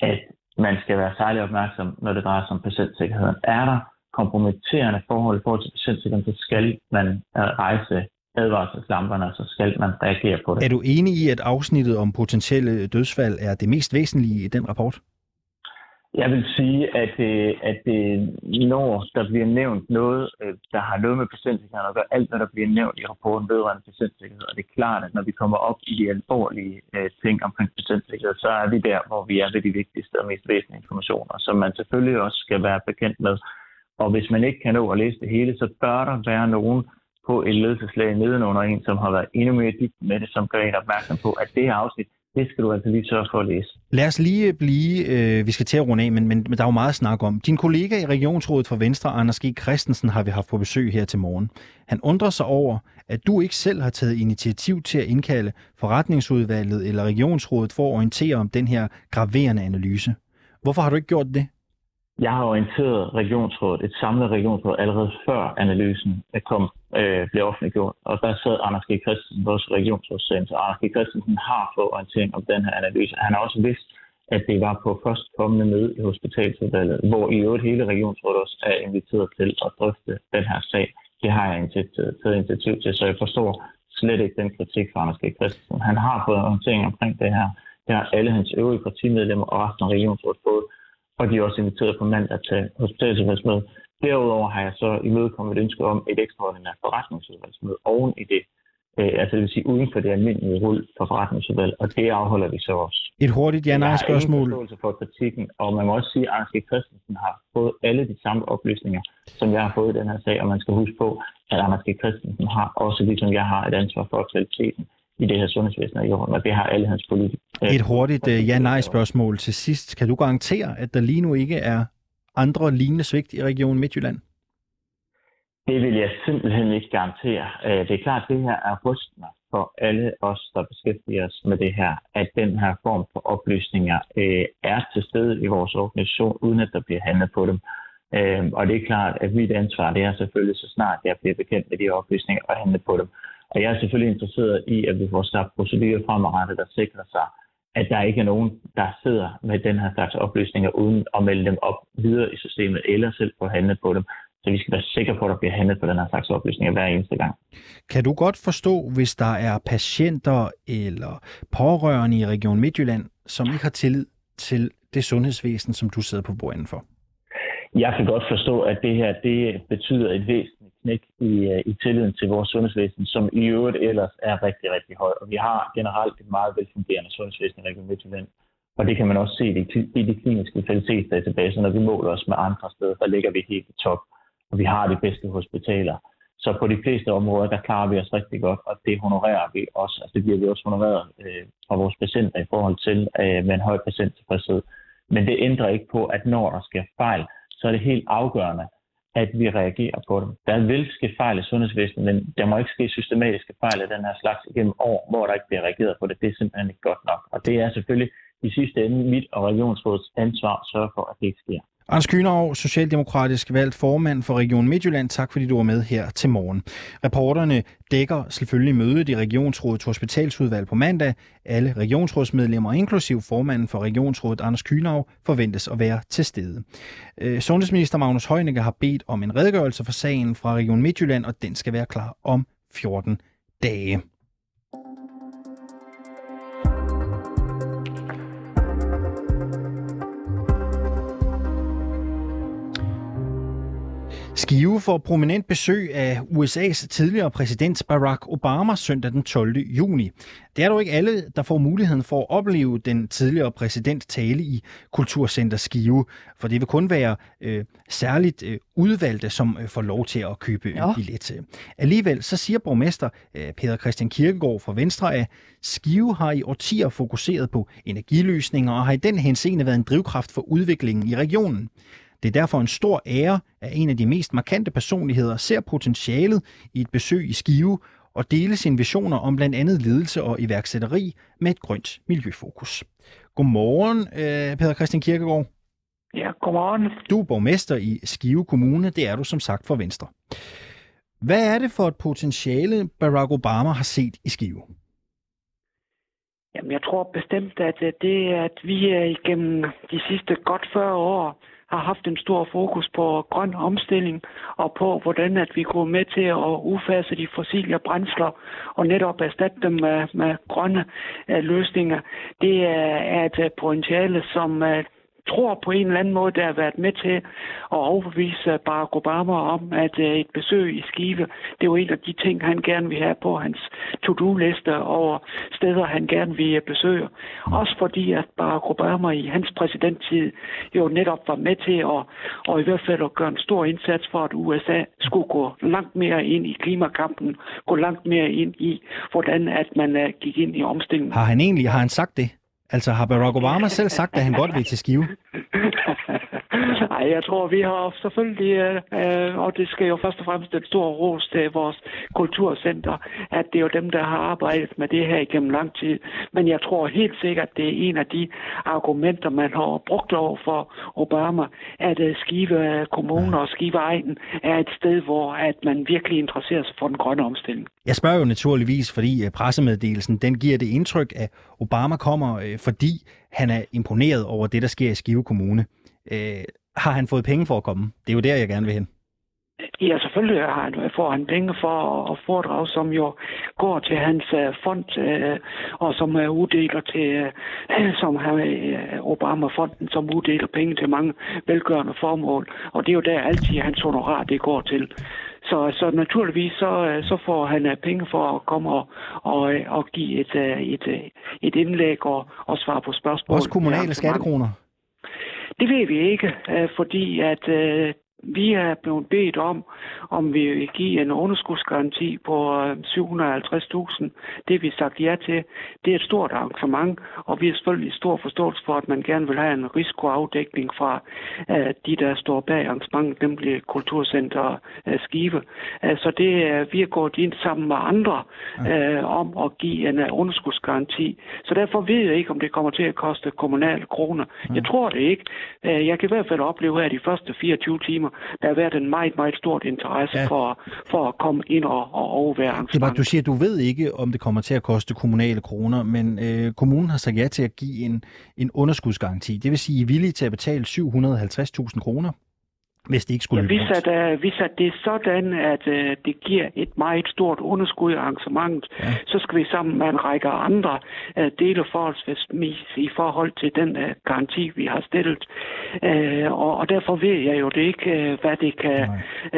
at man skal være særlig opmærksom, når det drejer sig om patientsikkerheden. Er der kompromitterende forhold i forhold til patientsikkerheden, så skal man rejse advarselslamperne, så skal man reagere på det. Er du enig i, at afsnittet om potentielle dødsfald er det mest væsentlige i den rapport? Jeg vil sige, at, øh, at øh, når der bliver nævnt noget, øh, der har noget med patientsikkerhed at gøre, alt hvad der bliver nævnt i rapporten vedrørende patientsikkerhed, og det er klart, at når vi kommer op i de alvorlige øh, ting omkring patientsikkerhed, så er vi der, hvor vi er ved de vigtigste og mest væsentlige informationer, som man selvfølgelig også skal være bekendt med. Og hvis man ikke kan nå at læse det hele, så bør der være nogen på et ledelseslag nedenunder en, som har været endnu mere dybt med det, som gør en opmærksom på, at det her afsnit, det skal du altså lige sørge for at læse. Lad os lige blive, øh, vi skal til at runde af, men, men, men der er jo meget at snakke om. Din kollega i Regionsrådet for Venstre, Anders G. Christensen, har vi haft på besøg her til morgen. Han undrer sig over, at du ikke selv har taget initiativ til at indkalde forretningsudvalget eller Regionsrådet for at orientere om den her graverende analyse. Hvorfor har du ikke gjort det? Jeg har orienteret regionsrådet, et samlet regionsråd, allerede før analysen kom, øh, blev offentliggjort. Og der sad Anders G. Christensen, vores regionsrådssend. Så Anders G. Christensen har fået orientering om den her analyse. Han har også vidst, at det var på først kommende møde i hospitalsudvalget, hvor i øvrigt hele regionsrådet også er inviteret til at drøfte den her sag. Det har jeg taget initiativ til, så jeg forstår slet ikke den kritik fra Anders G. Christensen. Han har fået orientering omkring det her. Det har alle hans øvrige partimedlemmer og resten af regionsrådet fået og de er også inviteret på mandag til hospitalsudvalgsmøde. Derudover har jeg så imødekommet et ønske om et ekstraordinært forretningsudvalgsmøde oven i det. Øh, altså det vil sige uden for det almindelige rull for forretningsudvalg, og det afholder vi så også. Et hurtigt ja-nej-spørgsmål. Jeg har for kritikken, og man må også sige, at Anders Christensen har fået alle de samme oplysninger, som jeg har fået i den her sag, og man skal huske på, at Anders Christensen har også, ligesom jeg har, et ansvar for kvaliteten i det her sundhedsvæsen i orden, og det har alle hans politikere. Et hurtigt uh, ja-nej-spørgsmål til sidst. Kan du garantere, at der lige nu ikke er andre lignende svigt i Region Midtjylland? Det vil jeg simpelthen ikke garantere. Øh, det er klart, at det her er rystende for alle os, der beskæftiger os med det her, at den her form for oplysninger øh, er til stede i vores organisation, uden at der bliver handlet på dem. Øh, og det er klart, at mit ansvar det er selvfølgelig så snart jeg bliver bekendt med de oplysninger og handle på dem, og jeg er selvfølgelig interesseret i, at vi får skabt procedurer fremadrettet, der sikrer sig, at der ikke er nogen, der sidder med den her slags oplysninger, uden at melde dem op videre i systemet, eller selv få handlet på dem. Så vi skal være sikre på, at der bliver handlet på den her slags oplysninger hver eneste gang. Kan du godt forstå, hvis der er patienter eller pårørende i Region Midtjylland, som ikke har tillid til det sundhedsvæsen, som du sidder på bordet for? Jeg kan godt forstå, at det her det betyder et væsentligt knæk i, øh, i tilliden til vores sundhedsvæsen, som i øvrigt ellers er rigtig, rigtig høj. Og vi har generelt et meget velfungerende sundhedsvæsen i Region Midtjylland. Og det kan man også se i de kliniske kvalitetsdatabaser, når vi måler os med andre steder, der ligger vi helt i top. Og vi har de bedste hospitaler. Så på de fleste områder, der klarer vi os rigtig godt, og det honorerer vi også. Altså det bliver vi også honoreret øh, fra vores patienter i forhold til øh, med en høj patienttilfredshed. Men det ændrer ikke på, at når der sker fejl, så er det helt afgørende, at vi reagerer på dem. Der vil ske fejl i sundhedsvæsenet, men der må ikke ske systematiske fejl af den her slags igennem år, hvor der ikke bliver reageret på det. Det er simpelthen ikke godt nok. Og det er selvfølgelig i sidste ende mit og regionsrådets ansvar at sørge for, at det ikke sker. Anders Kynerov, Socialdemokratisk valgt formand for Region Midtjylland. Tak fordi du var med her til morgen. Reporterne dækker selvfølgelig mødet i Regionsrådets Hospitalsudvalg på mandag. Alle regionsrådsmedlemmer, inklusiv formanden for Regionsrådet Anders Kynerov, forventes at være til stede. Øh, sundhedsminister Magnus Heunicke har bedt om en redegørelse for sagen fra Region Midtjylland, og den skal være klar om 14 dage. Skive får prominent besøg af USA's tidligere præsident Barack Obama søndag den 12. juni. Det er dog ikke alle, der får muligheden for at opleve den tidligere præsident tale i Kulturcenter Skive, for det vil kun være øh, særligt øh, udvalgte, som øh, får lov til at købe en billet. Alligevel så siger borgmester øh, Peter Christian Kirkegaard fra Venstre, at Skive har i årtier fokuseret på energiløsninger og har i den henseende været en drivkraft for udviklingen i regionen. Det er derfor en stor ære, at en af de mest markante personligheder ser potentialet i et besøg i Skive og dele sine visioner om blandt andet ledelse og iværksætteri med et grønt miljøfokus. Godmorgen, øh, Peter Christian Kirkegaard. Ja, godmorgen. Du er borgmester i Skive Kommune, det er du som sagt for Venstre. Hvad er det for et potentiale, Barack Obama har set i Skive? Jamen, jeg tror bestemt, at det, at vi igennem de sidste godt 40 år har haft en stor fokus på grøn omstilling og på, hvordan at vi går med til at udfase de fossile brændsler og netop erstatte dem med, med grønne øh, løsninger. Det er, et potentiale, som øh, tror på en eller anden måde, der har været med til at overbevise Barack Obama om, at øh, et besøg i Skive, det var en af de ting, han gerne vil have på hans to-do-liste over steder, han gerne vil øh, besøge. Også fordi, at Barack Obama i hans præsidenttid jo netop var med til at, og i hvert fald at gøre en stor indsats for, at USA skulle gå langt mere ind i klimakampen, gå langt mere ind i, hvordan at man øh, gik ind i omstillingen. Har han egentlig har han sagt det? Altså har Barack Obama selv sagt, at han godt vil til Skive? Nej, jeg tror, vi har selvfølgelig, øh, øh, og det skal jo først og fremmest den store ros til vores kulturcenter, at det er jo dem, der har arbejdet med det her igennem lang tid. Men jeg tror helt sikkert, det er en af de argumenter, man har brugt over for Obama, at øh, Skive øh, Kommune og Skive Egen er et sted, hvor at man virkelig interesserer sig for den grønne omstilling. Jeg spørger jo naturligvis, fordi øh, pressemeddelelsen den giver det indtryk, at Obama kommer, øh, fordi han er imponeret over det, der sker i Skive Kommune. Øh, har han fået penge for at komme? Det er jo der, jeg gerne vil hen. Ja, selvfølgelig har han, får han penge for at foredrage, som jo går til hans uh, fond, uh, og som uh, uddeler til, uh, som har uh, Obama-fonden, som uddeler penge til mange velgørende formål. Og det er jo der altid hans honorar, det går til. Så, så naturligvis så, så får han penge for at komme og, og, og give et, et, et indlæg og, og svare på spørgsmål. Også kommunale skattekroner? Det ved vi ikke, øh, fordi at øh, vi er blevet bedt om, om vi vil give en underskudsgaranti på 750.000. Øh, det vi sagt ja til. Det er et stort arrangement, og vi har selvfølgelig stor forståelse for, at man gerne vil have en risikoafdækning fra uh, de, der står bag arrangementet, nemlig Kulturcenter uh, Skive. Uh, så det uh, vi er gået ind sammen med andre uh, om at give en uh, underskudsgaranti. Så derfor ved jeg ikke, om det kommer til at koste kommunale kroner. Jeg tror det ikke. Uh, jeg kan i hvert fald opleve her de første 24 timer, der har været en meget, meget stort interesse ja. for, for at komme ind og, og overvære Det var, du siger, du ved ikke, om det kommer til at koste kommunale kroner, men øh, kommunen har sagt ja til at give en, en underskudsgaranti. Det vil sige, I er villige til at betale 750.000 kroner hvis det ikke skulle ja, hvis, at, uh, hvis at det er sådan, at uh, det giver et meget stort underskud i arrangementet, ja. så skal vi sammen med en række andre uh, dele forholdsvis i forhold til den uh, garanti, vi har stillet. Uh, og, og derfor ved jeg jo det ikke, uh, hvad det kan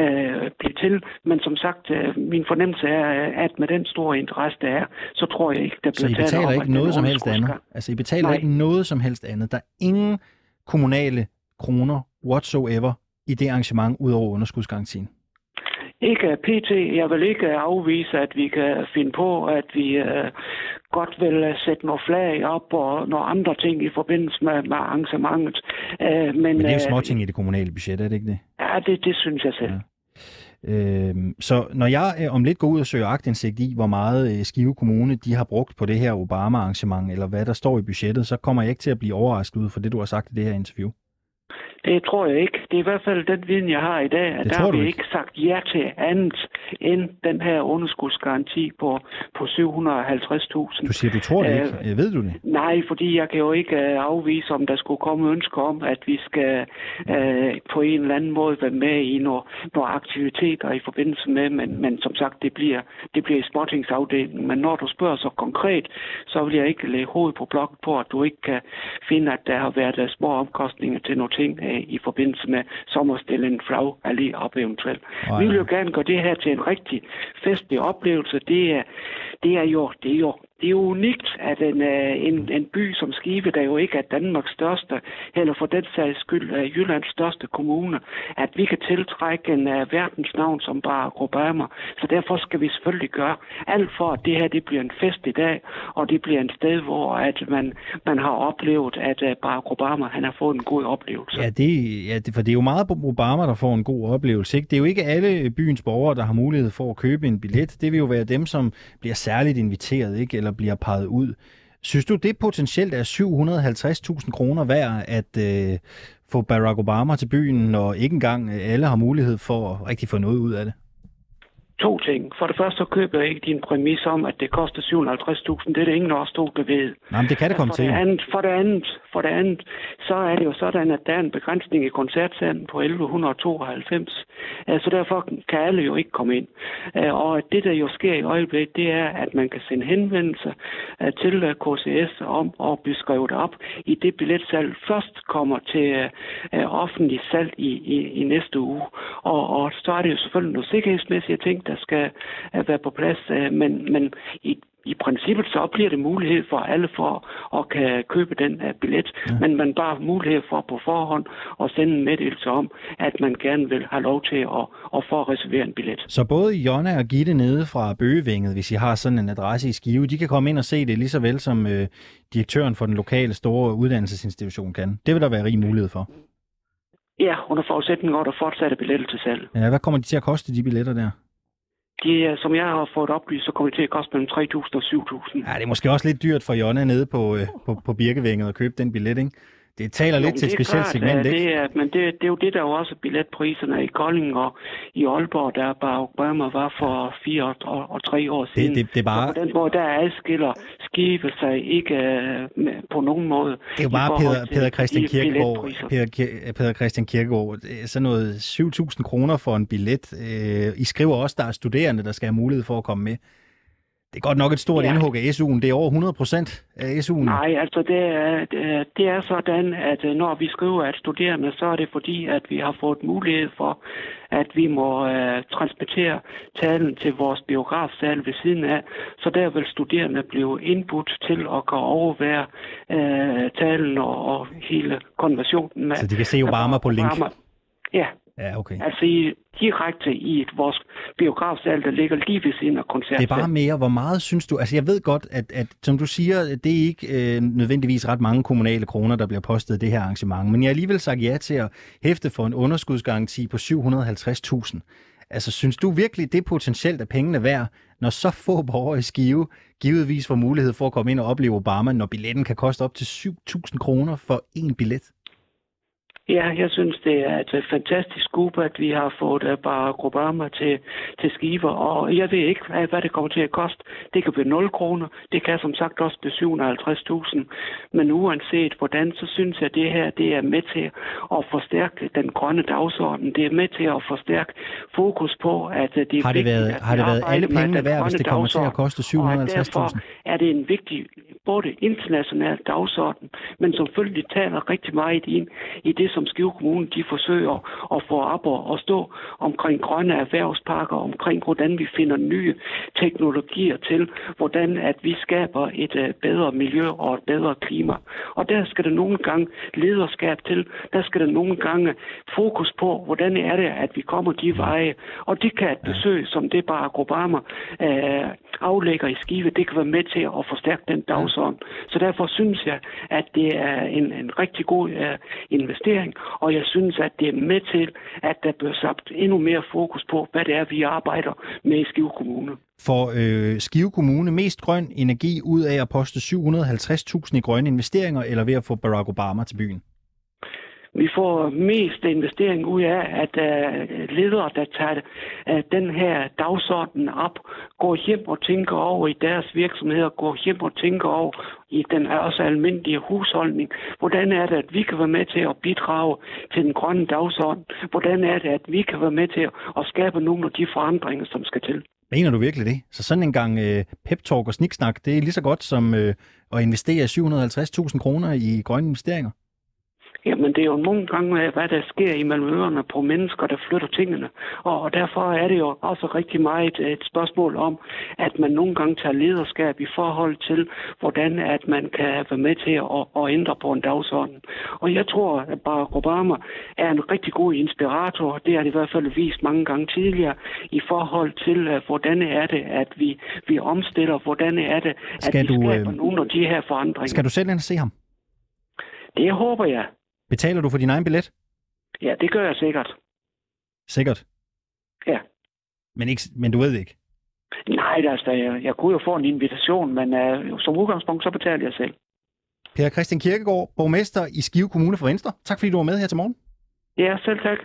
uh, blive til. Men som sagt, uh, min fornemmelse er, at med den store interesse, der er, så tror jeg ikke, der bliver talt om... Så I betaler ikke noget som helst andet? Altså, I betaler Nej. ikke noget som helst andet? Der er ingen kommunale kroner whatsoever i det arrangement ud over underskudsgarantien? Ikke PT. Jeg vil ikke afvise, at vi kan finde på, at vi uh, godt vil uh, sætte nogle flag op og nogle andre ting i forbindelse med, med arrangementet. Uh, men, men det er jo småting i det kommunale budget, er det ikke det? Ja, det, det synes jeg selv. Ja. Øhm, så når jeg om lidt går ud og søger agtindsigt i, hvor meget Skive Kommune de har brugt på det her Obama-arrangement, eller hvad der står i budgettet, så kommer jeg ikke til at blive overrasket ud for det, du har sagt i det her interview. Det tror jeg ikke. Det er i hvert fald den viden, jeg har i dag. At der har vi ikke. ikke sagt ja til andet end den her underskudsgaranti på, på 750.000. Du siger, du tror det ikke. Æh, øh, Ved du det? Nej, fordi jeg kan jo ikke uh, afvise, om der skulle komme ønsker om, at vi skal uh, på en eller anden måde være med i nogle, nogle aktiviteter i forbindelse med, men, men som sagt, det bliver, det bliver i sportingsafdelingen. Men når du spørger så konkret, så vil jeg ikke lægge hovedet på blokken på, at du ikke kan finde, at der har været små omkostninger til nogle ting øh, i forbindelse med sommerstillingen Frau Ali op eventuelt. Ja. Vi vil jo gerne gøre det her til en rigtig festlig oplevelse. Det er, det er jo, det er jo det er jo unikt, at en, øh, en, en by som Skive, der jo ikke er Danmarks største, eller for den sags skyld øh, Jyllands største kommune, at vi kan tiltrække en uh, verdensnavn som Barack Obama. Så derfor skal vi selvfølgelig gøre alt for, at det her det bliver en fest i dag, og det bliver en sted, hvor at man, man har oplevet, at uh, Barack Obama han har fået en god oplevelse. Ja, det, ja for det er jo meget Obama, der får en god oplevelse. Ikke? Det er jo ikke alle byens borgere, der har mulighed for at købe en billet. Det vil jo være dem, som bliver særligt inviteret, ikke? Eller bliver peget ud. Synes du, det potentielt er 750.000 kroner værd at øh, få Barack Obama til byen, når ikke engang alle har mulighed for at rigtig få noget ud af det? To ting. For det første så køber jeg ikke din præmis om, at det koster 750.000. Det er det ingen af os to, der ved. Nej, men det kan det komme for til. Det andet, for, det andet, for det andet, så er det jo sådan, at der er en begrænsning i koncertsalen på 1192. Uh, så derfor kan alle jo ikke komme ind. Uh, og det, der jo sker i øjeblikket, det er, at man kan sende henvendelse uh, til uh, KCS om at blive skrevet op i det billetsalg først kommer til offentlig salg i, i, i næste uge. Og, og så er det jo selvfølgelig nogle sikkerhedsmæssige ting, der skal uh, være på plads. Uh, men, men i i princippet så bliver det mulighed for alle for at kan købe den uh, billet, ja. men man bare har mulighed for på forhånd at sende en meddelelse om, at man gerne vil have lov til at, at få reservere en billet. Så både Jonna og Gitte nede fra Bøgevinget, hvis I har sådan en adresse i Skive, de kan komme ind og se det lige så vel som øh, direktøren for den lokale store uddannelsesinstitution kan. Det vil der være rig mulighed for. Ja, under forudsætning af, at der fortsat er billetter til salg. Ja, hvad kommer de til at koste, de billetter der? De, som jeg har fået oplyst, så kommer det til at koste mellem 3.000 og 7.000. Ja, det er måske også lidt dyrt for Jonna nede på, øh, på, på Birkevinget at købe den billet, ikke? Det taler lidt Jo, til et specielt klart, segment, ikke? Det er, men det, det er jo det, der er jo også billetpriserne i Kolding og i Aalborg, der Barack Obama var for fire og, og, og tre år siden. Det, det, det er bare, Så på den måde, der adskiller skive sig ikke uh, med, på nogen måde. det er jo bare til Peter Christian Kirkegaard. Peter, Peter Christian Kirkegaard, sådan noget 7.000 kroner for en billet. Øh, I skriver også, der er studerende, der skal have mulighed for at komme med. Det er godt nok et stort Ja. indhug af SU'en. Det er over 100 procent af SU'en. Nej, altså det er, det er- sådan, at øh, når vi skriver at studerende, så er det fordi, at vi har fået mulighed for, at vi må øh, transportere talen til vores biografsal ved siden af. Så der vil studerende blive indbudt til at gå overvære øh, talen og, og hele konversionen med. Så de kan se Obama på link. Obama. Ja, Ja, okay. altså i, direkte i et, vores biografsal, der ligger lige ved siden af Det koncertsalen. er bare mere, hvor meget synes du... Altså, jeg ved godt, at, at som du siger, det er ikke øh, nødvendigvis ret mange kommunale kroner, der bliver postet det her arrangement, men jeg har alligevel sagt ja til at hæfte for en underskudsgaranti på 750.000. Altså, synes du virkelig, det er potentielt af pengene værd, når så få borgere i Skive givetvis får mulighed for at komme ind og opleve Obama, når billetten kan koste op til 7.000 kroner for en billet? Ja, jeg synes, det er et øh, fantastisk skub, at vi har fået uh, Barack Obama til, til skiver, og jeg ved ikke, hvad, hvad det kommer til at koste. Det kan blive 0 kroner, det kan som sagt også blive 750.000, men uanset hvordan, så synes jeg, at det her det er med til at forstærke den grønne dagsorden. Det er med til at forstærke fokus på, at uh, det er Har det vigtigt, været, at har det været alle pengene værd, hvis det kommer til at koste Og at derfor 750.000? er det en vigtig både international dagsorden, men som selvfølgelig taler rigtig meget ind i det, som Skive Kommune de forsøger at få op og, og stå omkring grønne erhvervsparker, omkring hvordan vi finder nye teknologier til, hvordan at vi skaber et uh, bedre miljø og et bedre klima. Og der skal der nogle gange lederskab til, der skal der nogle gange fokus på, hvordan er det, at vi kommer de veje. Og det kan et besøg, som det Barack Obama uh, aflægger i Skive, det kan være med til at forstærke den dagsorden. Så derfor synes jeg, at det er en, en rigtig god uh, investering, og jeg synes, at det er med til, at der bliver sat endnu mere fokus på, hvad det er, vi arbejder med i Skive Kommune. For øh, Skive Kommune mest grøn energi ud af at poste 750.000 i grønne investeringer, eller ved at få Barack Obama til byen? Vi får mest investering ud af, at uh, ledere, der tager uh, den her dagsorden op, går hjem og tænker over i deres virksomheder, går hjem og tænker over i den også almindelige husholdning. Hvordan er det, at vi kan være med til at bidrage til den grønne dagsorden? Hvordan er det, at vi kan være med til at skabe nogle af de forandringer, som skal til? Mener du virkelig det? Så sådan en gang øh, pep-talk og sniksnak, det er lige så godt som øh, at investere 750.000 kroner i grønne investeringer? Jamen, det er jo nogle gange, hvad der sker imellem ørerne på mennesker, der flytter tingene. Og, derfor er det jo også rigtig meget et spørgsmål om, at man nogle gange tager lederskab i forhold til, hvordan at man kan være med til at, at ændre på en dagsorden. Og jeg tror, at Barack Obama er en rigtig god inspirator. Det har det i hvert fald vist mange gange tidligere i forhold til, uh, hvordan er det, at vi, vi omstiller, hvordan er det, at Skal vi du, skaber øh, nogle af de her forandringer. Skal du selv ind og se ham? Det håber jeg. Betaler du for din egen billet? Ja, det gør jeg sikkert. Sikkert. Ja. Men, ikke, men du ved ikke? Nej, altså, jeg, jeg kunne jo få en invitation, men uh, som udgangspunkt, så betaler jeg selv. Per Christian Kirkegaard, borgmester i Skive Kommune for Venstre. Tak fordi du var med her til morgen. Ja, selv tak.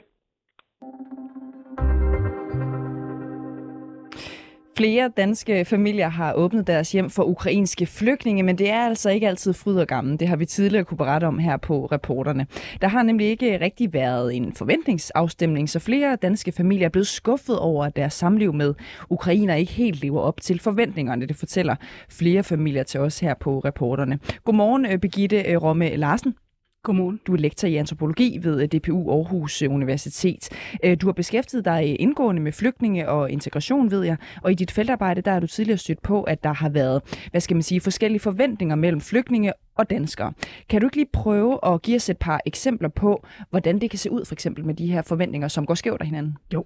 Flere danske familier har åbnet deres hjem for ukrainske flygtninge, men det er altså ikke altid fryd og gammel. Det har vi tidligere kunne berette om her på reporterne. Der har nemlig ikke rigtig været en forventningsafstemning, så flere danske familier er blevet skuffet over, at deres samliv med ukrainer ikke helt lever op til forventningerne. Det fortæller flere familier til os her på reporterne. Godmorgen, Begitte øh, Romme Larsen. Godmorgen. Du er lektor i antropologi ved DPU Aarhus Universitet. Øh, du har beskæftiget dig indgående med flygtninge og integration, ved jeg, og i dit feltarbejde der har du tidligere stødt på, at der har været, hvad skal man sige, forskellige forventninger mellem flygtninge og danskere. Kan du ikke lige prøve at give os et par eksempler på, hvordan det kan se ud, for eksempel med de her forventninger, som går skævt af hinanden? Jo,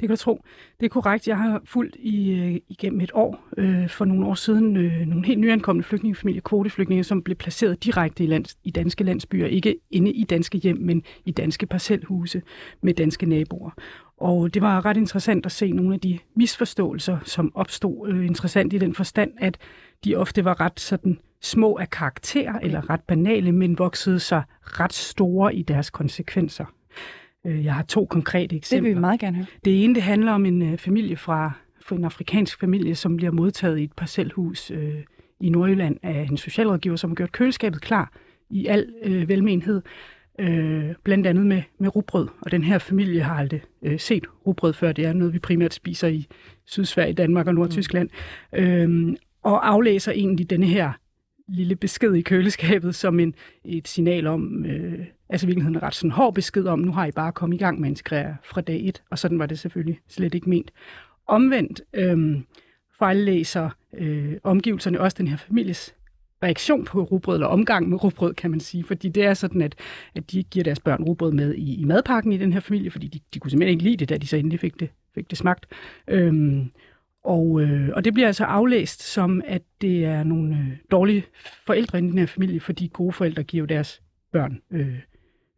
det kan du tro. Det er korrekt. Jeg har fulgt i, øh, igennem et år, øh, for nogle år siden, øh, nogle helt nyankomne flygtningefamilier, kvoteflygtninge, som blev placeret direkte i, lands, i danske landsbyer. Ikke inde i danske hjem, men i danske parcelhuse med danske naboer. Og det var ret interessant at se nogle af de misforståelser, som opstod. Øh, interessant i den forstand, at de ofte var ret sådan små af karakter, eller ret banale, men voksede sig ret store i deres konsekvenser. Øh, jeg har to konkrete eksempler. Det vil vi meget gerne høre. Det ene det handler om en øh, familie fra, fra en afrikansk familie, som bliver modtaget i et parcelhus øh, i Nordjylland af en socialrådgiver, som har gjort køleskabet klar i al øh, velmenhed, øh, blandt andet med, med rugbrød. Og den her familie har aldrig øh, set rugbrød før. Det er noget, vi primært spiser i Sydsverige, Danmark og Nordtyskland. Mm. Øh, og aflæser egentlig denne her lille besked i køleskabet som en, et signal om, øh, altså i virkeligheden ret sådan hård besked om, nu har I bare kommet i gang med at integrere fra dag et, og sådan var det selvfølgelig slet ikke ment. Omvendt øh, fejllæser øh, omgivelserne også den her families reaktion på rugbrød, eller omgang med rugbrød, kan man sige. Fordi det er sådan, at, at de giver deres børn rugbrød med i, i madpakken i den her familie, fordi de, de kunne simpelthen ikke lide det, da de så endelig fik det, fik det smagt. Øhm, og, øh, og det bliver altså aflæst som, at det er nogle øh, dårlige forældre i den her familie, fordi gode forældre giver deres børn øh,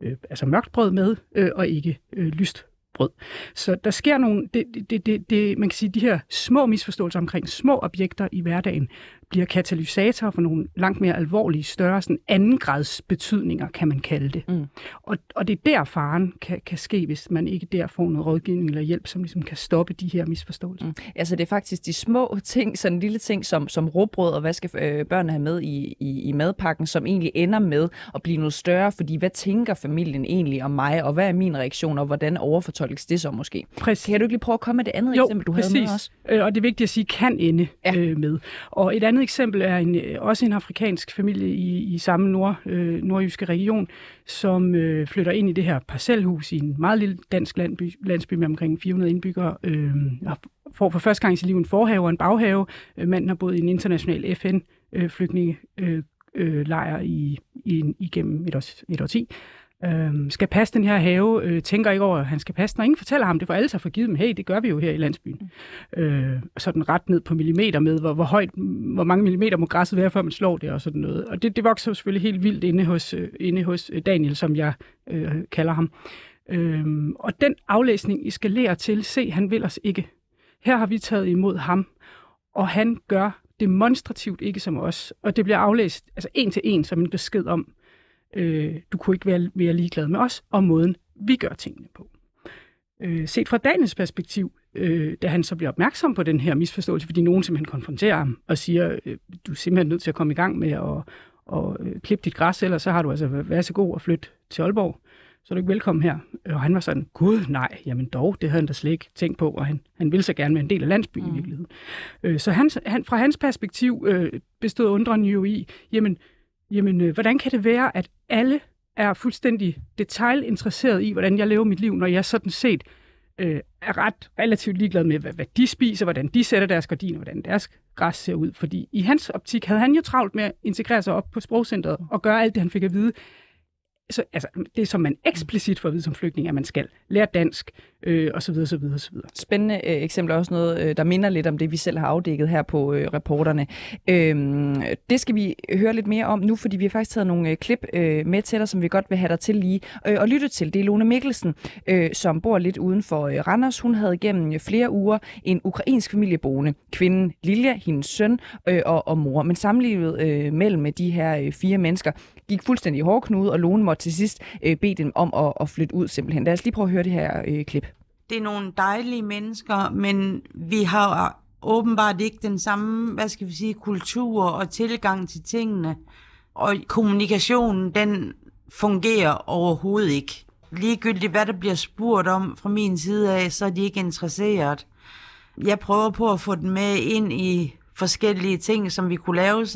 øh, altså mørkt brød med, øh, og ikke øh, lyst brød. Så der sker nogle, det, det, det, det, man kan sige, de her små misforståelser omkring små objekter i hverdagen, bliver katalysator for nogle langt mere alvorlige, større sådan andengrads betydninger, kan man kalde det. Mm. Og, og det er der faren kan, kan ske, hvis man ikke der får noget rådgivning eller hjælp, som ligesom kan stoppe de her misforståelser. Mm. Altså det er faktisk de små ting, sådan lille ting som, som råbrød og hvad skal øh, børnene have med i, i, i madpakken, som egentlig ender med at blive noget større, fordi hvad tænker familien egentlig om mig, og hvad er min reaktion, og hvordan overfortolkes det så måske? Præcis. Kan du ikke lige prøve at komme med det andet jo, eksempel, du præcis. havde med os? Øh, og det er vigtigt at sige, kan ende ja. øh, med. Og et andet eksempel er en, øh, også en afrikansk familie i, i samme nord, øh, nordjyske region, som øh, flytter ind i det her parcelhus i en meget lille dansk landby, landsby med omkring 400 indbyggere, øh, og får for første gang i sit liv en forhave og en baghave. Øh, manden har boet i en international FN-flygtningelejr øh, øh, øh, i, i, igennem et, år, et år 10 øh, skal passe den her have, øh, tænker ikke over, at han skal passe den, og ingen fortæller ham det, for alle sig for givet, men hey, det gør vi jo her i landsbyen. Mm. Øh, sådan ret ned på millimeter med, hvor, hvor, højt, hvor mange millimeter må græsset være, før man slår det og sådan noget. Og det, det vokser jo selvfølgelig helt vildt inde hos, øh, inde hos øh, Daniel, som jeg øh, kalder ham. Øh, og den aflæsning eskalerer til, se, han vil os ikke. Her har vi taget imod ham, og han gør demonstrativt ikke som os. Og det bliver aflæst altså en til en som en besked om, Øh, du kunne ikke være mere ligeglad med os og måden, vi gør tingene på. Øh, set fra Daniels perspektiv, øh, da han så bliver opmærksom på den her misforståelse, fordi nogen simpelthen konfronterer ham og siger, øh, du er simpelthen nødt til at komme i gang med at og, øh, klippe dit græs, ellers så har du altså været så god at flytte til Aalborg, så er du ikke velkommen her. Og han var sådan, gud nej, jamen dog, det havde han da slet ikke tænkt på, og han, han ville så gerne være en del af landsbyen mm. i virkeligheden. Øh, så han, han, fra hans perspektiv øh, bestod undren jo i, jamen jamen, øh, hvordan kan det være, at alle er fuldstændig detaljinteresseret i, hvordan jeg lever mit liv, når jeg sådan set øh, er ret relativt ligeglad med, hvad, hvad de spiser, hvordan de sætter deres gardiner, hvordan deres græs ser ud. Fordi i hans optik havde han jo travlt med at integrere sig op på sprogcentret og gøre alt det, han fik at vide så, altså, det, som man eksplicit får at vide som flygtning, at man skal lære dansk, øh, og så videre, så videre, så videre. Spændende øh, eksempel også noget, øh, der minder lidt om det, vi selv har afdækket her på øh, reporterne. Øh, det skal vi høre lidt mere om nu, fordi vi har faktisk taget nogle øh, klip øh, med til dig, som vi godt vil have dig til lige øh, og lytte til. Det er Lone Mikkelsen, øh, som bor lidt uden for øh, Randers. Hun havde gennem øh, flere uger en ukrainsk familie boende. Kvinden Lilja, hendes søn øh, og, og mor. Men samlivet øh, mellem øh, de her øh, fire mennesker gik fuldstændig i hårdknude, og Lone måtte til sidst øh, bede dem om at, at flytte ud simpelthen. Lad os lige prøve at høre det her øh, klip. Det er nogle dejlige mennesker, men vi har åbenbart ikke den samme, hvad skal vi sige, kultur og tilgang til tingene. Og kommunikationen, den fungerer overhovedet ikke. Ligegyldigt hvad der bliver spurgt om fra min side af, så er de ikke interesseret. Jeg prøver på at få den med ind i forskellige ting, som vi kunne lave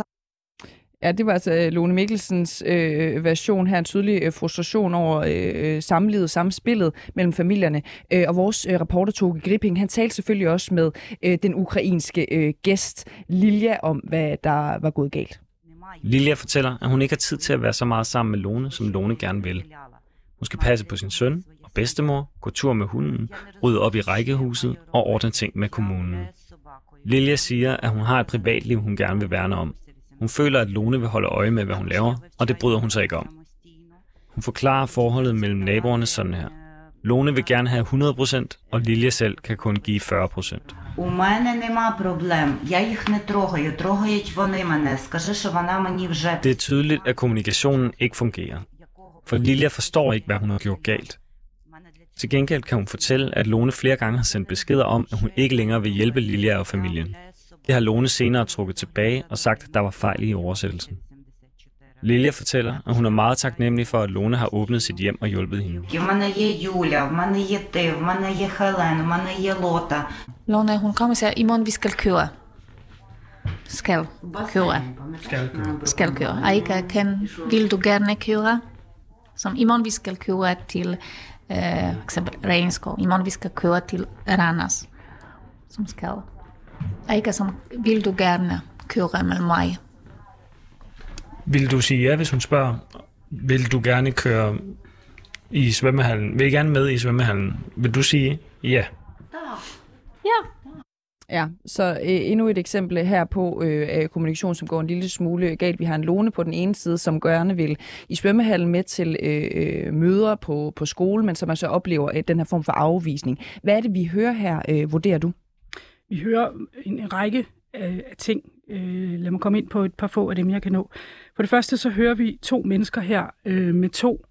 Ja, det var altså øh, Lone Mikkelsens øh, version her, en tydelig øh, frustration over øh, øh, samlivet, samspillet mellem familierne. Øh, og vores øh, reporter Toge Gripping, han talte selvfølgelig også med øh, den ukrainske øh, gæst Lilja om, hvad der var gået galt. Lilja fortæller, at hun ikke har tid til at være så meget sammen med Lone, som Lone gerne vil. Hun skal passe på sin søn og bedstemor, gå tur med hunden, rydde op i rækkehuset og ordne ting med kommunen. Lilja siger, at hun har et privatliv, hun gerne vil værne om, hun føler, at Lone vil holde øje med, hvad hun laver, og det bryder hun sig ikke om. Hun forklarer forholdet mellem naboerne sådan her. Lone vil gerne have 100%, og Lilja selv kan kun give 40%. У мене нема проблем. Я їх не трогаю, трогають вони мене. Скажи, що вона мені вже... Det er tydeligt, at kommunikationen ikke fungerer. For Lilja forstår ikke, hvad hun har gjort galt. Til gengæld kan hun fortælle, at Lone flere gange har sendt beskeder om, at hun ikke længere vil hjælpe Lilja og familien. Det har Lone senere trukket tilbage og sagt, at der var fejl i oversættelsen. Lilja fortæller, at hun er meget taknemmelig for, at Lone har åbnet sit hjem og hjulpet hende. Lone, hun kommer og siger, i morgen vi skal køre. Skal køre. Skal køre. Skal køre. Aika, kan, vil du gerne køre? Som i morgen vi skal køre til øh, eksempel Regnskov. I morgen vi skal køre til Ranas. Som skal Aika, som vil du gerne køre med mig? Vil du sige ja, hvis hun spørger? Vil du gerne køre i svømmehallen? Vil I gerne med i svømmehallen? Vil du sige ja? Ja. Ja, så øh, endnu et eksempel her på øh, kommunikation, som går en lille smule galt. Vi har en låne på den ene side, som gerne vil i svømmehallen med til øh, øh møder på, på skole, men som altså oplever øh, den her form for afvisning. Hvad er det, vi hører her, øh, vurderer du? Vi hører en, række af, af ting. Øh, lad mig komme ind på et par få af dem, jeg kan nå. For det første så hører vi to mennesker her øh, med to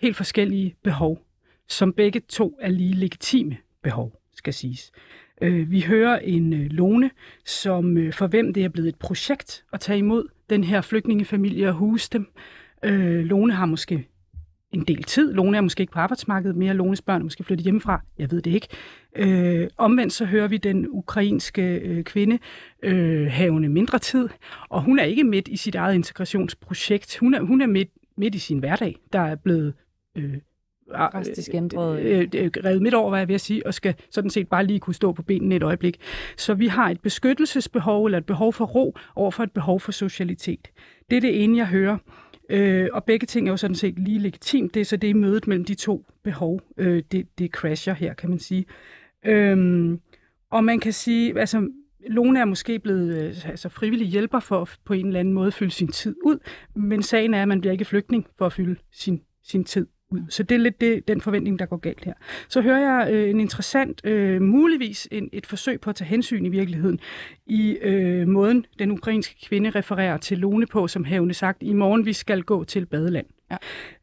helt forskellige behov, som begge to er lige legitime behov, skal siges. Øh, vi hører en øh, Lone, som øh, for hvem det er blevet et projekt at tage imod den her flygtningefamilie og huse dem. Øh, Lone har måske en del tid. Lone er måske ikke på arbejdsmarkedet mere. Lones børn er måske flyttet hjemmefra. Jeg ved det ikke. Øh, omvendt så hører vi den ukrainske øh, kvinde øh, havende mindre tid, og hun er ikke midt i sit eget integrationsprojekt. Hun er, hun er midt, midt i sin hverdag, der er blevet øh, drastisk ændret. Øh, øh, revet midt over, hvad jeg vil sige, og skal sådan set bare lige kunne stå på benene et øjeblik. Så vi har et beskyttelsesbehov, eller et behov for ro, over for et behov for socialitet. Det er det ene, jeg hører. Øh, og begge ting er jo sådan set lige legitimt. Det er så det i mødet mellem de to behov, øh, det, det crasher her, kan man sige. Øh, og man kan sige, altså Lone er måske blevet øh, altså, frivillig hjælper for at på en eller anden måde fylde sin tid ud, men sagen er, at man bliver ikke flygtning for at fylde sin, sin tid. Så det er lidt det, den forventning, der går galt her. Så hører jeg øh, en interessant, øh, muligvis en, et forsøg på at tage hensyn i virkeligheden i øh, måden, den ukrainske kvinde refererer til Lone på, som havende sagt, i morgen vi skal gå til badeland. Ja.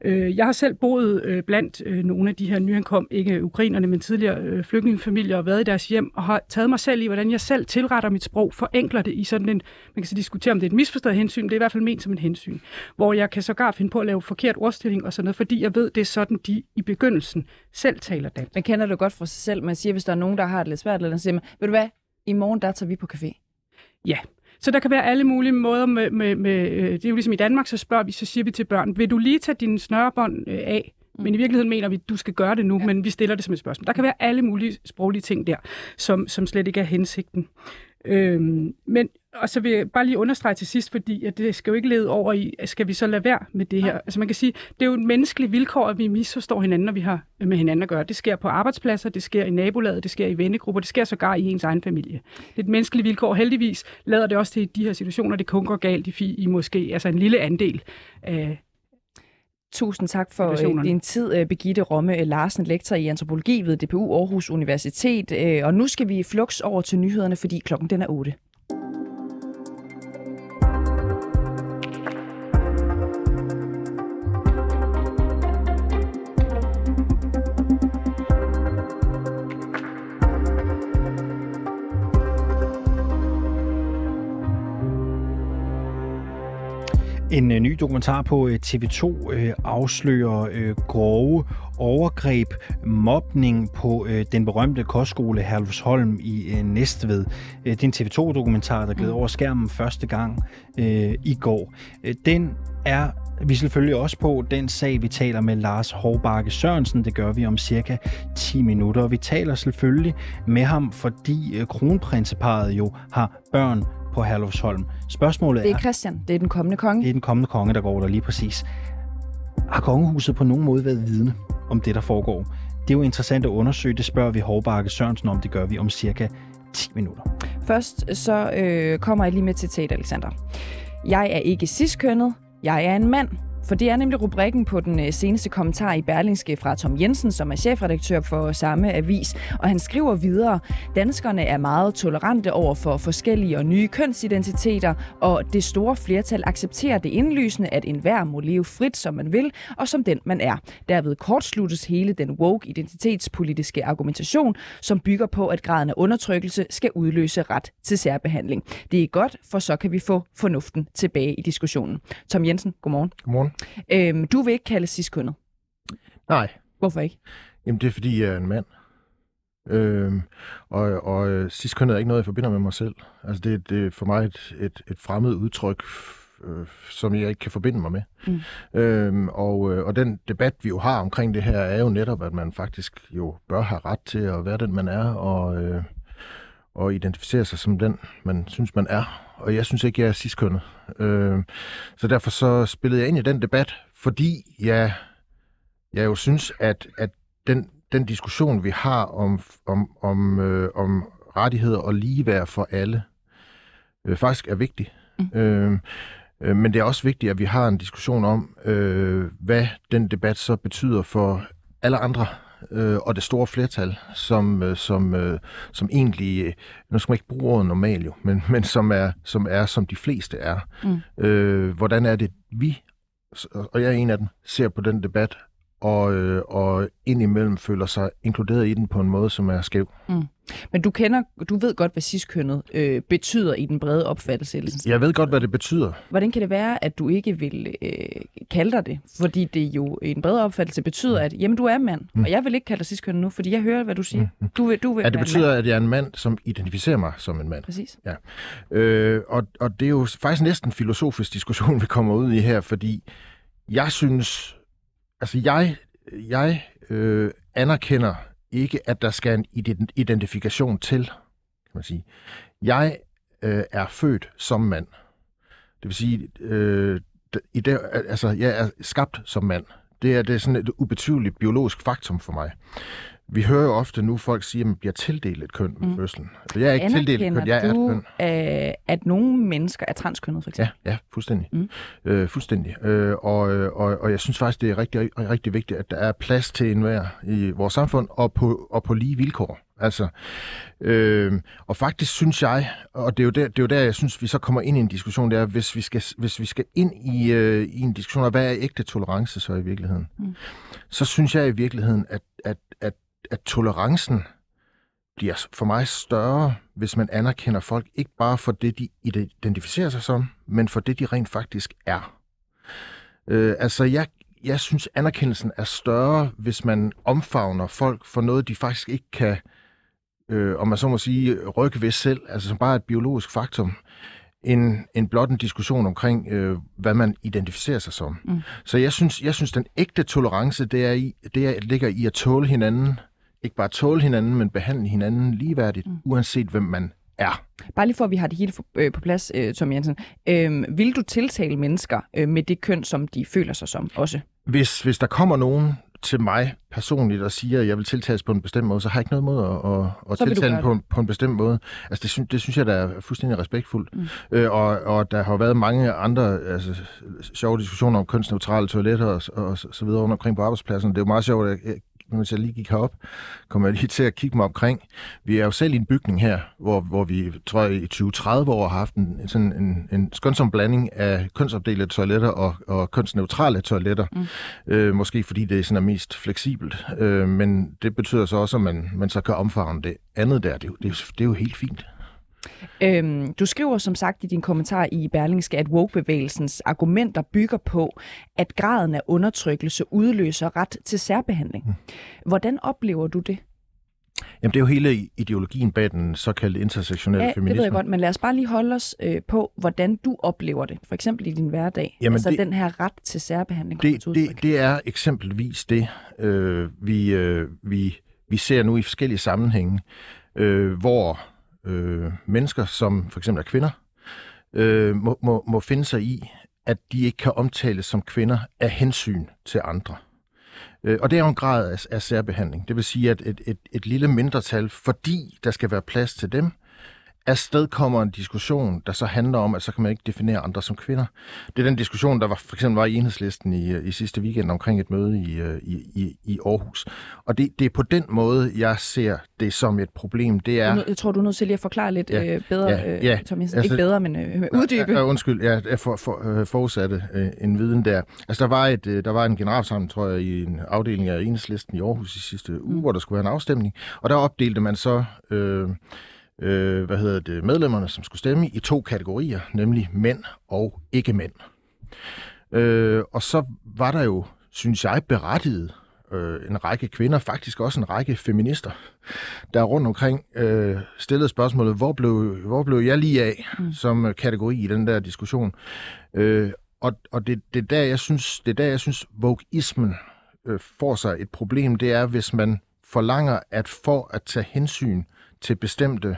Øh, jeg har selv boet øh, blandt øh, nogle af de her nyankom, ikke ukrainerne, men tidligere øh, flygtningefamilier, og været i deres hjem, og har taget mig selv i, hvordan jeg selv tilretter mit sprog, forenkler det i sådan en, man kan så diskutere, om det er et misforstået hensyn, det er i hvert fald ment som en hensyn, hvor jeg kan sågar finde på at lave forkert ordstilling og sådan noget, fordi jeg ved, det er sådan, de i begyndelsen selv taler dansk. Man kender det godt fra sig selv. Man siger, hvis der er nogen, der har det lidt svært, eller siger man, ved du hvad, i morgen der tager vi på café. Ja, så der kan være alle mulige måder med, med, med øh, det er jo ligesom i Danmark, så spørger vi, så siger vi til børn, vil du lige tage dine snørebånd øh, af? Mm. Men i virkeligheden mener vi, at du skal gøre det nu, ja. men vi stiller det som et spørgsmål. Der kan være alle mulige sproglige ting der, som, som slet ikke er hensigten. Øhm, men og så vil jeg bare lige understrege til sidst, fordi at det skal jo ikke lede over i, skal vi så lade være med det her? Ja. Altså man kan sige, det er jo et menneskeligt vilkår, at vi misforstår hinanden, når vi har med hinanden at gøre. Det sker på arbejdspladser, det sker i nabolaget, det sker i vennegrupper, det sker sågar i ens egen familie. Det er et menneskeligt vilkår. Heldigvis lader det også til de her situationer, det kun går galt i, i måske altså en lille andel af, Tusind tak for øh, din tid, øh, Begitte Romme Larsen, lektor i antropologi ved DPU Aarhus Universitet. Øh, og nu skal vi flux over til nyhederne, fordi klokken den er 8. En øh, ny dokumentar på øh, TV2 øh, afslører grove overgreb, mobning på den berømte kostskole Herlufsholm i Næstved. Det er en TV2-dokumentar, der gled over skærmen første gang i går. Den er vi selvfølgelig også på den sag, vi taler med Lars Hårbakke Sørensen. Det gør vi om cirka 10 minutter. Vi taler selvfølgelig med ham, fordi kronprinseparet jo har børn på Herlufsholm. Spørgsmålet er... Det er Christian, det er den kommende konge. Det er den kommende konge, der går der lige præcis. Har kongehuset på nogen måde været vidne om det, der foregår? Det er jo interessant at undersøge. Det spørger vi Hårbakke Sørensen om. Det gør vi om cirka 10 minutter. Først så øh, kommer jeg lige med til Tate Alexander. Jeg er ikke ciskønnet. Jeg er en mand. For det er nemlig rubrikken på den øh, seneste kommentar i Berlingske fra Tom Jensen, som er chefredaktør for samme avis. Og han skriver videre, danskerne er meget tolerante over for forskellige og nye kønsidentiteter, og det store flertal accepterer det indlysende, at enhver må leve frit, som man vil, og som den man er. Derved kortsluttes hele den woke identitetspolitiske argumentation, som bygger på, at graden af undertrykkelse skal udløse ret til særbehandling. Det er godt, for så kan vi få fornuften tilbage i diskussionen. Tom Jensen, godmorgen. Godmorgen. Øhm, du vil ikke kalde cis-kønnet. Nej. Hvorfor ikke? Jamen, det er, fordi jeg er en mand. Øhm, og og øh, cis-kønnet er ikke noget, jeg forbinder med mig selv. Altså, det, det er for mig et, et, et fremmed udtryk, øh, som jeg ikke kan forbinde mig med. Mm. Øhm, og, øh, og den debat, vi jo har omkring det her, er jo netop, at man faktisk jo bør have ret til at være den, man er, og, øh, og identificere sig som den, man synes, man er. Og jeg synes ikke, jeg er cis-kønnet. Øh, så derfor så spillede jeg ind i den debat, fordi jeg, jeg jo synes, at, at den, den diskussion, vi har om, om, om, øh, om rettigheder og ligeværd for alle, øh, faktisk er vigtig. Mm. Øh, øh, men det er også vigtigt, at vi har en diskussion om, øh, hvad den debat så betyder for alle andre øh, og det store flertal, som, øh, som, øh, som egentlig, øh, nu skal man ikke bruge ordet normal jo, men, men som, er, som er, som de fleste er. Mm. Øh, hvordan er det, vi, og jeg er en af dem, ser på den debat, og, øh, og indimellem føler sig inkluderet i den på en måde, som er skæv. Mm. Men du kender, du ved godt, hvad ciskønnet øh, betyder i den brede opfattelse. Jeg ved godt, hvad det betyder. Hvordan kan det være, at du ikke vil øh, kalde dig det? Fordi det jo i en bredere opfattelse betyder, at jamen, du er mand, mm. og jeg vil ikke kalde dig ciskønnet nu, fordi jeg hører, hvad du siger. Mm. Du vil, du vil ja, det betyder, at jeg er en mand, som identificerer mig som en mand. Præcis. Ja. Øh, og, og det er jo faktisk næsten en filosofisk diskussion, vi kommer ud i her, fordi jeg synes, altså jeg, jeg øh, anerkender ikke, at der skal en identifikation til, kan man sige. Jeg øh, er født som mand. Det vil sige, øh, i det, altså, jeg er skabt som mand. Det er, det er sådan et ubetydeligt biologisk faktum for mig. Vi hører jo ofte nu, folk sige, at man bliver tildelt et køn ved mm. fødslen. Altså, jeg er ikke tildelt et køn, jeg er et køn. Øh, at nogle mennesker er transkønnet, for eksempel? Ja, ja fuldstændig. Mm. Øh, fuldstændig. Øh, og, og, og jeg synes faktisk, det er rigtig, rigtig vigtigt, at der er plads til enhver i vores samfund, og på, og på lige vilkår. Altså, øh, og faktisk synes jeg, og det er, jo der, det er jo der, jeg synes, vi så kommer ind i en diskussion, det er, hvis vi skal, hvis vi skal ind i, øh, i en diskussion af, hvad er ægte tolerance så i virkeligheden, mm. så synes jeg i virkeligheden, at, at, at at tolerancen bliver for mig større, hvis man anerkender folk ikke bare for det, de identificerer sig som, men for det, de rent faktisk er. Øh, altså, jeg, jeg synes, anerkendelsen er større, hvis man omfavner folk for noget, de faktisk ikke kan, øh, om man så må sige, rykke ved selv, altså som bare et biologisk faktum, end, end blot en diskussion omkring, øh, hvad man identificerer sig som. Mm. Så jeg synes, jeg synes, den ægte tolerance, det, er i, det er, ligger i at tåle hinanden, ikke bare tåle hinanden, men behandle hinanden ligeværdigt, mm. uanset hvem man er. Bare lige for, at vi har det hele øh, på plads, øh, Tom Jensen. Øh, vil du tiltale mennesker øh, med det køn, som de føler sig som også? Hvis, hvis der kommer nogen til mig personligt og siger, at jeg vil tiltales på en bestemt måde, så har jeg ikke noget mod at, at, at tiltale på, på en bestemt måde. Altså, det, synes, det synes jeg, der er fuldstændig respektfuldt. Mm. Øh, og, og der har været mange andre altså, sjove diskussioner om kønsneutrale toiletter og, og, så, så videre rundt omkring på arbejdspladsen. Det er jo meget sjovt, at mens jeg lige gik herop, kom jeg lige til at kigge mig omkring. Vi er jo selv i en bygning her, hvor, hvor vi, tror jeg, i 20-30 år har haft en, sådan en, en skønsom blanding af kønsopdelte toiletter og, og kønsneutrale toiletter. Mm. Øh, måske fordi det sådan er mest fleksibelt. Øh, men det betyder så også, at man, man så kan omfavne det andet der. Det, det, det er jo helt fint. Øhm, du skriver som sagt i din kommentar i Berlingske, at woke-bevægelsens argumenter bygger på, at graden af undertrykkelse udløser ret til særbehandling. Mm. Hvordan oplever du det? Jamen, det er jo hele ideologien bag den såkaldte intersektionelle ja, feminisme. det ved jeg godt, men lad os bare lige holde os øh, på, hvordan du oplever det, for eksempel i din hverdag. Jamen altså det, den her ret til særbehandling. Det, det, det er eksempelvis det, øh, vi, øh, vi, vi ser nu i forskellige sammenhænge, øh, hvor øh, mennesker, som for eksempel er kvinder, øh, må, må, må finde sig i, at de ikke kan omtales som kvinder af hensyn til andre. Øh, og det er jo en grad af, af særbehandling. Det vil sige, at et, et, et lille mindretal, fordi der skal være plads til dem, afsted kommer en diskussion, der så handler om, at så kan man ikke definere andre som kvinder. Det er den diskussion, der var, for eksempel var i enhedslisten i, i sidste weekend omkring et møde i, i, i, i Aarhus. Og det, det er på den måde, jeg ser det som et problem. Det er... Jeg tror, du er nødt til lige at forklare lidt ja, øh, bedre, ja, ja, øh, Tom Jensen. Altså, ikke bedre, men øh, uddybe. Ja, undskyld, ja, jeg for, for, øh, forudsatte øh, en viden der. Altså, der var, et, øh, der var en generalsamling, tror jeg, i en afdeling af enhedslisten i Aarhus i sidste uge, mm. hvor der skulle være en afstemning. Og der opdelte man så... Øh, øh, hvad hedder det, medlemmerne, som skulle stemme i to kategorier, nemlig mænd og ikke mænd. Øh, og så var der jo, synes jeg, berettiget øh, en række kvinder, faktisk også en række feminister, der rundt omkring øh, stillede spørgsmålet, hvor blev, hvor blev jeg lige af mm. som kategori i den der diskussion? Øh, og og det, det, er der, jeg synes, det er der, jeg synes, vogueismen øh, får sig et problem, det er, hvis man forlanger, at for at tage hensyn til bestemte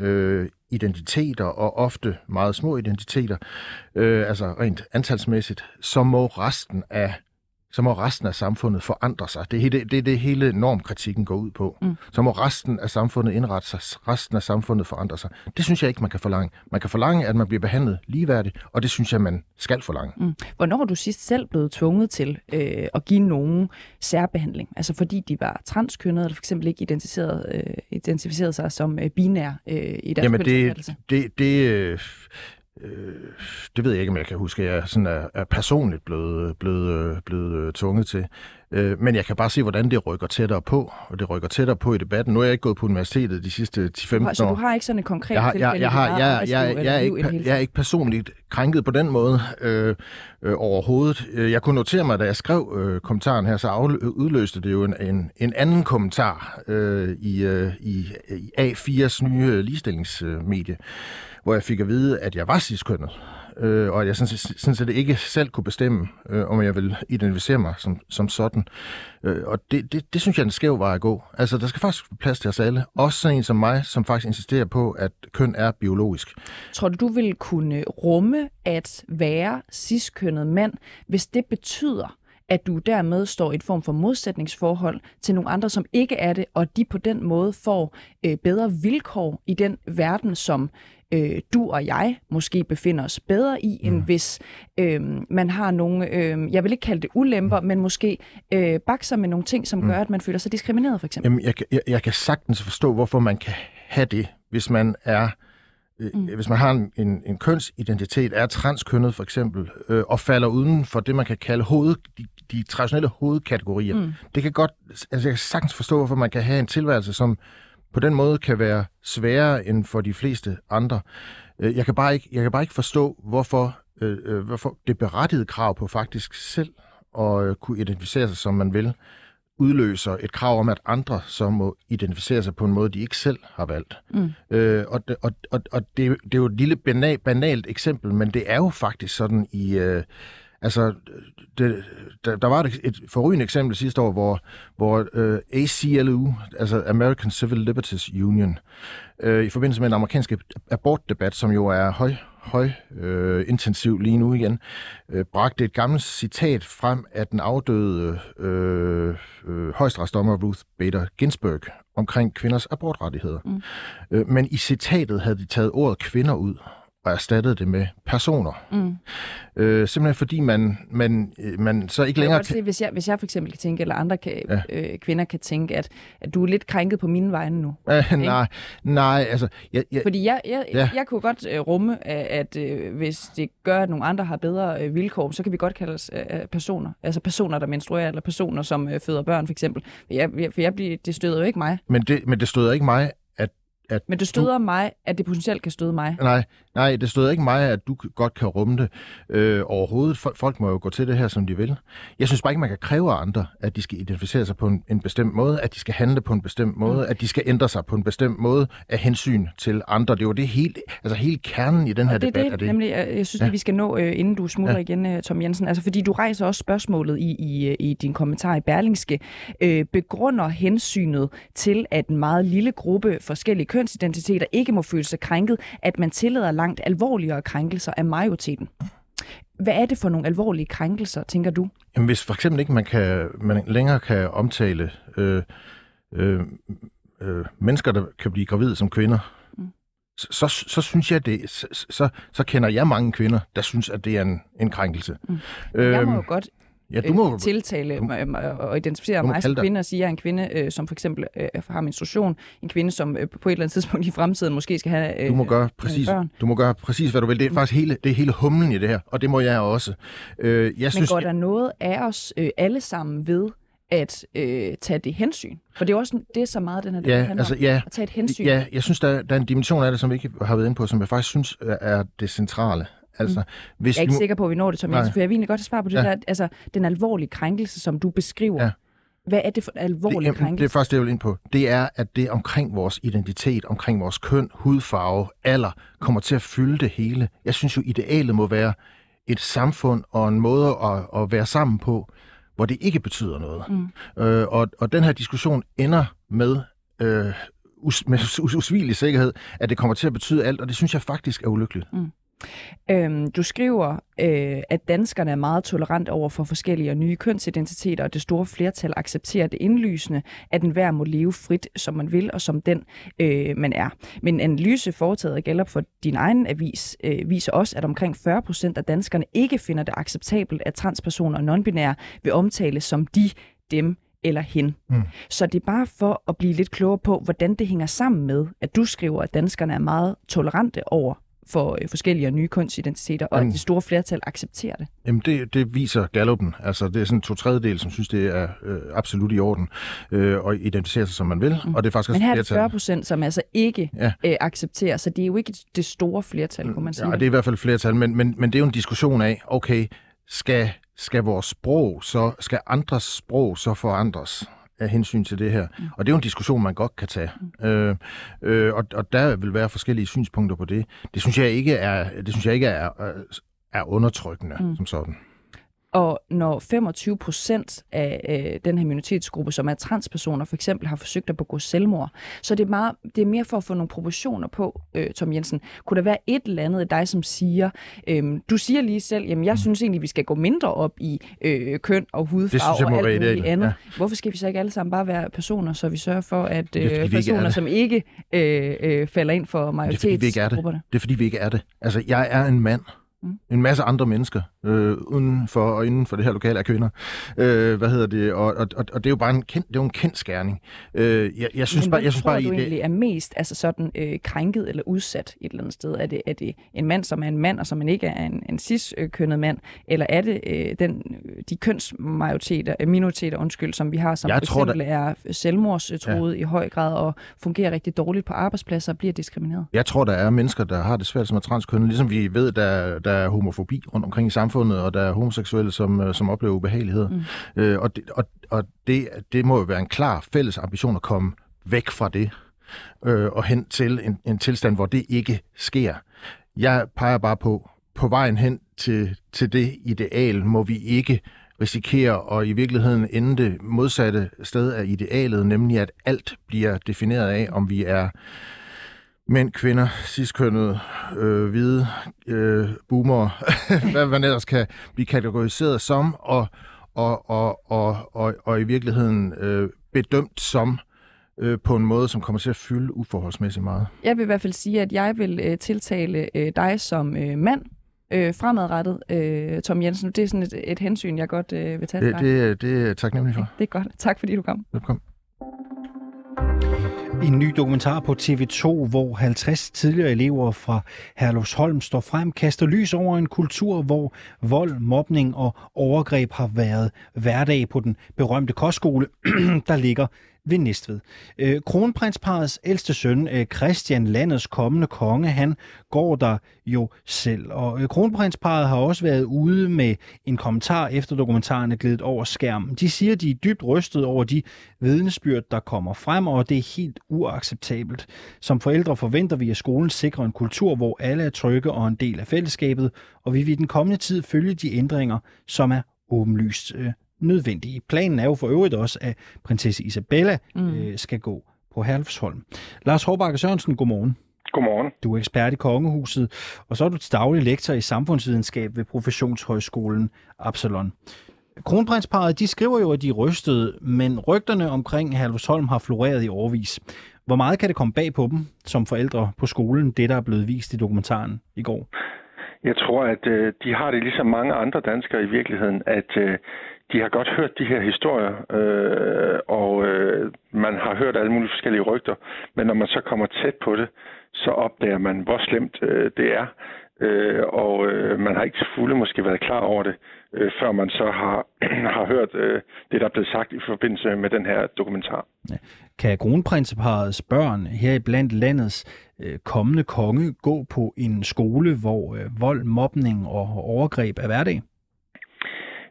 øh, identiteter, og ofte meget små identiteter, øh, altså rent antalsmæssigt, så må resten af så må resten af samfundet forandre sig. Det er det, det, det hele normkritikken går ud på. Mm. Så må resten af samfundet indrette sig, resten af samfundet forandre sig. Det synes jeg ikke, man kan forlange. Man kan forlange, at man bliver behandlet ligeværdigt, og det synes jeg, man skal forlange. Mm. Hvornår har du sidst selv blevet tvunget til øh, at give nogen særbehandling? Altså fordi de var transkønnede, eller for eksempel ikke identificeret, øh, identificeret sig som øh, binær øh, i deres Jamen det, det, det, øh, Øh, det ved jeg ikke, om jeg kan huske, jeg sådan er, er personligt blevet, blevet, blevet øh, tvunget til. Øh, men jeg kan bare se, hvordan det rykker tættere på, og det rykker tættere på i debatten. Nu er jeg ikke gået på universitetet de sidste 10-15 år. Så du har ikke sådan et konkret jeg har, jeg, jeg, har, jeg, jeg, jeg, jeg, er ikke, jeg er ikke personligt krænket på den måde øh, øh, overhovedet. Jeg kunne notere mig, da jeg skrev øh, kommentaren her, så udløste det jo en, en, en anden kommentar øh, i, øh, i, i A4's nye ligestillingsmedie. Øh, hvor jeg fik at vide, at jeg var ciskønnet, øh, og at jeg sådan, sådan set ikke selv kunne bestemme, øh, om jeg vil identificere mig som, som sådan. Øh, og det, det, det synes jeg er en skæv vej at gå. Altså, der skal faktisk plads til os alle. Også sådan en som mig, som faktisk insisterer på, at køn er biologisk. Tror du, du vil kunne rumme at være ciskønnet mand, hvis det betyder, at du dermed står i et form for modsætningsforhold til nogle andre, som ikke er det, og de på den måde får øh, bedre vilkår i den verden, som øh, du og jeg måske befinder os bedre i, end mm. hvis øh, man har nogle, øh, jeg vil ikke kalde det ulemper, mm. men måske øh, bakser med nogle ting, som mm. gør, at man føler sig diskrimineret for eksempel. Jamen, jeg, jeg, jeg kan sagtens forstå, hvorfor man kan have det, hvis man er øh, mm. hvis man har en, en, en kønsidentitet, er transkønnet for eksempel, øh, og falder uden for det, man kan kalde hoved, de, de traditionelle hovedkategorier. Mm. Det kan godt, altså jeg kan sagtens forstå, hvorfor man kan have en tilværelse, som på den måde kan være sværere end for de fleste andre. Øh, jeg kan bare ikke, jeg kan bare ikke forstå, hvorfor, øh, øh hvorfor det berettigede krav på faktisk selv at kunne identificere sig, som man vil, udløser et krav om, at andre så må identificere sig på en måde, de ikke selv har valgt. Mm. Øh, og det, og, og, og det, det er jo et lille banal, banalt eksempel, men det er jo faktisk sådan i... Øh, Altså, det, der, der var et, et forrygende eksempel sidste år, hvor, hvor øh, ACLU, altså American Civil Liberties Union, uh, i forbindelse med en amerikansk abortdebat, som jo er høj, høj uh, intensiv lige nu igen, uh, bragte et gammelt citat frem af den afdøde uh, uh, højstrætsdommer Ruth Bader Ginsburg omkring kvinders abortrettigheder. Mm. Uh, men i citatet havde de taget ordet kvinder ud og erstattede det med personer. Mm. Øh, simpelthen fordi man, man, øh, man så ikke længere... Jeg kan... se, hvis, jeg, hvis jeg for eksempel kan tænke, eller andre kan, ja. øh, kvinder kan tænke, at, at du er lidt krænket på mine vegne nu. Øh, nej, nej, altså... Jeg, jeg, fordi jeg, jeg, ja. jeg, jeg kunne godt øh, rumme, at øh, hvis det gør, at nogle andre har bedre øh, vilkår, så kan vi godt kalde os øh, personer. Altså personer, der menstruerer, eller personer, som øh, føder børn, for eksempel. For, jeg, for jeg bliver, det støder jo ikke mig. Men det, men det støder ikke mig, at Men det støder du... mig, at det potentielt kan støde mig. Nej, nej, det støder ikke mig, at du godt kan rumme det øh, overhovedet. Folk må jo gå til det her, som de vil. Jeg synes bare ikke, man kan kræve af andre, at de skal identificere sig på en, en bestemt måde, at de skal handle på en bestemt måde, mm. at de skal ændre sig på en bestemt måde af hensyn til andre. Det er jo det hele, altså hele kernen i den her og det debat. Det, er det, nemlig, jeg synes, ja. at vi skal nå, øh, inden du smutter ja. igen, øh, Tom Jensen. Altså, fordi du rejser også spørgsmålet i, i, i din kommentar i Berlingske. Øh, begrunder hensynet til, at en meget lille gruppe forskellige kønsidentiteter ikke må føle sig krænket, at man tillader langt alvorligere krænkelser af majoriteten. Hvad er det for nogle alvorlige krænkelser, tænker du? Jamen, hvis for eksempel ikke man, kan, man længere kan omtale øh, øh, øh, mennesker, der kan blive gravide som kvinder, mm. så, så, synes jeg det, så, så, så kender jeg mange kvinder, der synes, at det er en, en krænkelse. Mm. Jeg må jo godt ja, du må, øh, tiltale du, og identificere mig som kvinde og sige, at jeg er en kvinde, øh, som for eksempel øh, har menstruation, en kvinde, som øh, på et eller andet tidspunkt i fremtiden måske skal have øh, du må gøre præcis, børn. Du må gøre præcis, hvad du vil. Det er faktisk hele, det er hele humlen i det her, og det må jeg også. Øh, jeg synes, Men går der noget af os øh, alle sammen ved, at øh, tage det hensyn. For det er også det er så meget, den her ja, handler altså, ja, at tage et hensyn. Ja, jeg synes, der, der er en dimension af det, som vi ikke har været inde på, som jeg faktisk synes er det centrale. Altså, mm. hvis jeg er ikke nu... sikker på, at vi når det, Tom Jensen, for jeg vil egentlig godt have svar på det ja. der, altså den alvorlige krænkelse, som du beskriver. Ja. Hvad er det for alvorlig det, krænkelse? Det er først det, jeg vil ind på. Det er, at det omkring vores identitet, omkring vores køn, hudfarve, alder, kommer til at fylde det hele. Jeg synes jo, idealet må være et samfund og en måde at, at være sammen på, hvor det ikke betyder noget. Mm. Øh, og, og den her diskussion ender med, øh, us, med us, usvigelig sikkerhed, at det kommer til at betyde alt, og det synes jeg faktisk er ulykkeligt. Mm. Øhm, du skriver, øh, at danskerne er meget tolerant over for forskellige og nye kønsidentiteter, og det store flertal accepterer det indlysende, at enhver må leve frit, som man vil, og som den øh, man er. Men en analyse foretaget af Gallup for din egen avis øh, viser også, at omkring 40 procent af danskerne ikke finder det acceptabelt, at transpersoner og nonbinære vil omtales som de, dem eller hen. Mm. Så det er bare for at blive lidt klogere på, hvordan det hænger sammen med, at du skriver, at danskerne er meget tolerante over for øh, forskellige og nye kønsidentiteter, og at det store flertal accepterer det? Jamen, det, det viser Gallupen. Altså, det er sådan to tredjedel, som synes, det er øh, absolut i orden, øh, og identificerer sig, som man vil. Mm. Og det er faktisk Men her er det 40 procent, som altså ikke ja. øh, accepterer, så det er jo ikke det store flertal, kunne man sige. Ja, det er i hvert fald flertal, men, men, men det er jo en diskussion af, okay, skal, skal vores sprog, så skal andres sprog så forandres? Af hensyn til det her. Mm. Og det er jo en diskussion, man godt kan tage. Mm. Øh, øh, og, og der vil være forskellige synspunkter på det. Det synes jeg ikke er, det synes jeg ikke er, er undertrykkende mm. som sådan. Og når 25 procent af øh, den her minoritetsgruppe, som er transpersoner, for eksempel har forsøgt at begå selvmord, så det er, meget, det er mere for at få nogle proportioner på, øh, Tom Jensen. Kunne der være et eller andet af dig, som siger, øh, du siger lige selv, jamen jeg mm. synes egentlig, vi skal gå mindre op i øh, køn og hudfarve og alt muligt andet. Ja. Hvorfor skal vi så ikke alle sammen bare være personer, så vi sørger for, at øh, det personer, ikke som ikke øh, øh, falder ind for majoritetsgrupperne? Det er fordi, vi ikke er det. Altså, jeg er en mand. Mm. En masse andre mennesker øh, uden for og inden for det her lokale er kvinder. Øh, hvad hedder det? Og, og, og, og det er jo bare en kendt, det er jo en kendt skærning. Øh, jeg, jeg synes Men bare, jeg synes tror bare, du i egentlig det... er mest altså sådan øh, krænket eller udsat et eller andet sted? Er det, er det en mand, som er en mand, og som man ikke er en, en cis-kønnet mand? Eller er det øh, den, de kønsmajoriteter, øh, minoriteter, undskyld, som vi har, som jeg for eksempel der... er selvmordstroet ja. i høj grad og fungerer rigtig dårligt på arbejdspladser og bliver diskrimineret? Jeg tror, der er mennesker, der har det svært som er transkønnet, ligesom vi ved, der, der er homofobi rundt omkring i samfundet, og der er homoseksuelle, som, øh, som oplever ubehageligheder. Mm. Øh, og det, og, og det, det må jo være en klar fælles ambition at komme væk fra det, øh, og hen til en, en tilstand, hvor det ikke sker. Jeg peger bare på, på vejen hen til, til det ideal, må vi ikke risikere og i virkeligheden ende det modsatte sted af idealet, nemlig at alt bliver defineret af, om vi er mænd, kvinder, ciskønnede, øh, hvide, øh, boomer, hvad man ellers kan blive kategoriseret som, og, og, og, og, og, og i virkeligheden øh, bedømt som øh, på en måde, som kommer til at fylde uforholdsmæssigt meget. Jeg vil i hvert fald sige, at jeg vil øh, tiltale øh, dig som øh, mand, øh, fremadrettet, øh, Tom Jensen. Det er sådan et, et hensyn, jeg godt øh, vil tage til dig. Det, det er jeg taknemmelig for. Det er godt. Tak fordi du kom. Velkommen. En ny dokumentar på TV2, hvor 50 tidligere elever fra Herlufsholm står frem, kaster lys over en kultur, hvor vold, mobning og overgreb har været hverdag på den berømte kostskole, der ligger ved Næstved. Øh, kronprinsparets ældste søn, øh, Christian, landets kommende konge, han går der jo selv. Og øh, kronprinsparet har også været ude med en kommentar efter dokumentaren er glædet over skærmen. De siger, de er dybt rystet over de vidnesbyrd, der kommer frem, og det er helt uacceptabelt. Som forældre forventer vi, at skolen sikrer en kultur, hvor alle er trygge og en del af fællesskabet, og vi vil i den kommende tid følge de ændringer, som er åbenlyst øh, nødvendige. Planen er jo for øvrigt også, at prinsesse Isabella mm. øh, skal gå på Herlufsholm. Lars Håbakke Sørensen, godmorgen. Godmorgen. Du er ekspert i Kongehuset, og så er du til daglig lektor i samfundsvidenskab ved Professionshøjskolen Absalon. Kronprinsparet, de skriver jo, at de er rystede, men rygterne omkring Herlufsholm har floreret i overvis. Hvor meget kan det komme bag på dem som forældre på skolen, det der er blevet vist i dokumentaren i går? Jeg tror, at øh, de har det ligesom mange andre danskere i virkeligheden, at øh, de har godt hørt de her historier, øh, og øh, man har hørt alle mulige forskellige rygter, men når man så kommer tæt på det, så opdager man, hvor slemt øh, det er. Øh, og øh, man har ikke fulde måske været klar over det, øh, før man så har, har hørt øh, det, der er blevet sagt i forbindelse med den her dokumentar. Ja. Kan kronprinseparets børn her blandt landets øh, kommende konge gå på en skole, hvor øh, vold, mobning og overgreb er hverdag?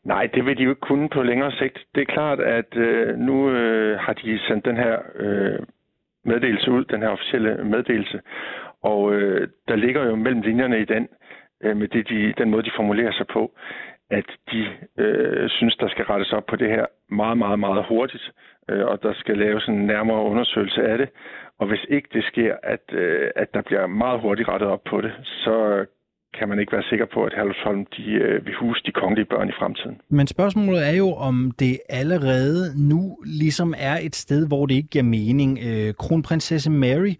Nej, det vil de jo ikke kunne på længere sigt. Det er klart, at øh, nu øh, har de sendt den her øh, meddelelse ud, den her officielle meddelelse, og øh, der ligger jo mellem linjerne i den, øh, med det, de, den måde, de formulerer sig på, at de øh, synes, der skal rettes op på det her meget, meget, meget hurtigt, øh, og der skal laves en nærmere undersøgelse af det. Og hvis ikke det sker, at, øh, at der bliver meget hurtigt rettet op på det, så kan man ikke være sikker på, at Herlufsholm de, øh, vil huske de kongelige børn i fremtiden. Men spørgsmålet er jo, om det allerede nu ligesom er et sted, hvor det ikke giver mening. Øh, kronprinsesse Mary,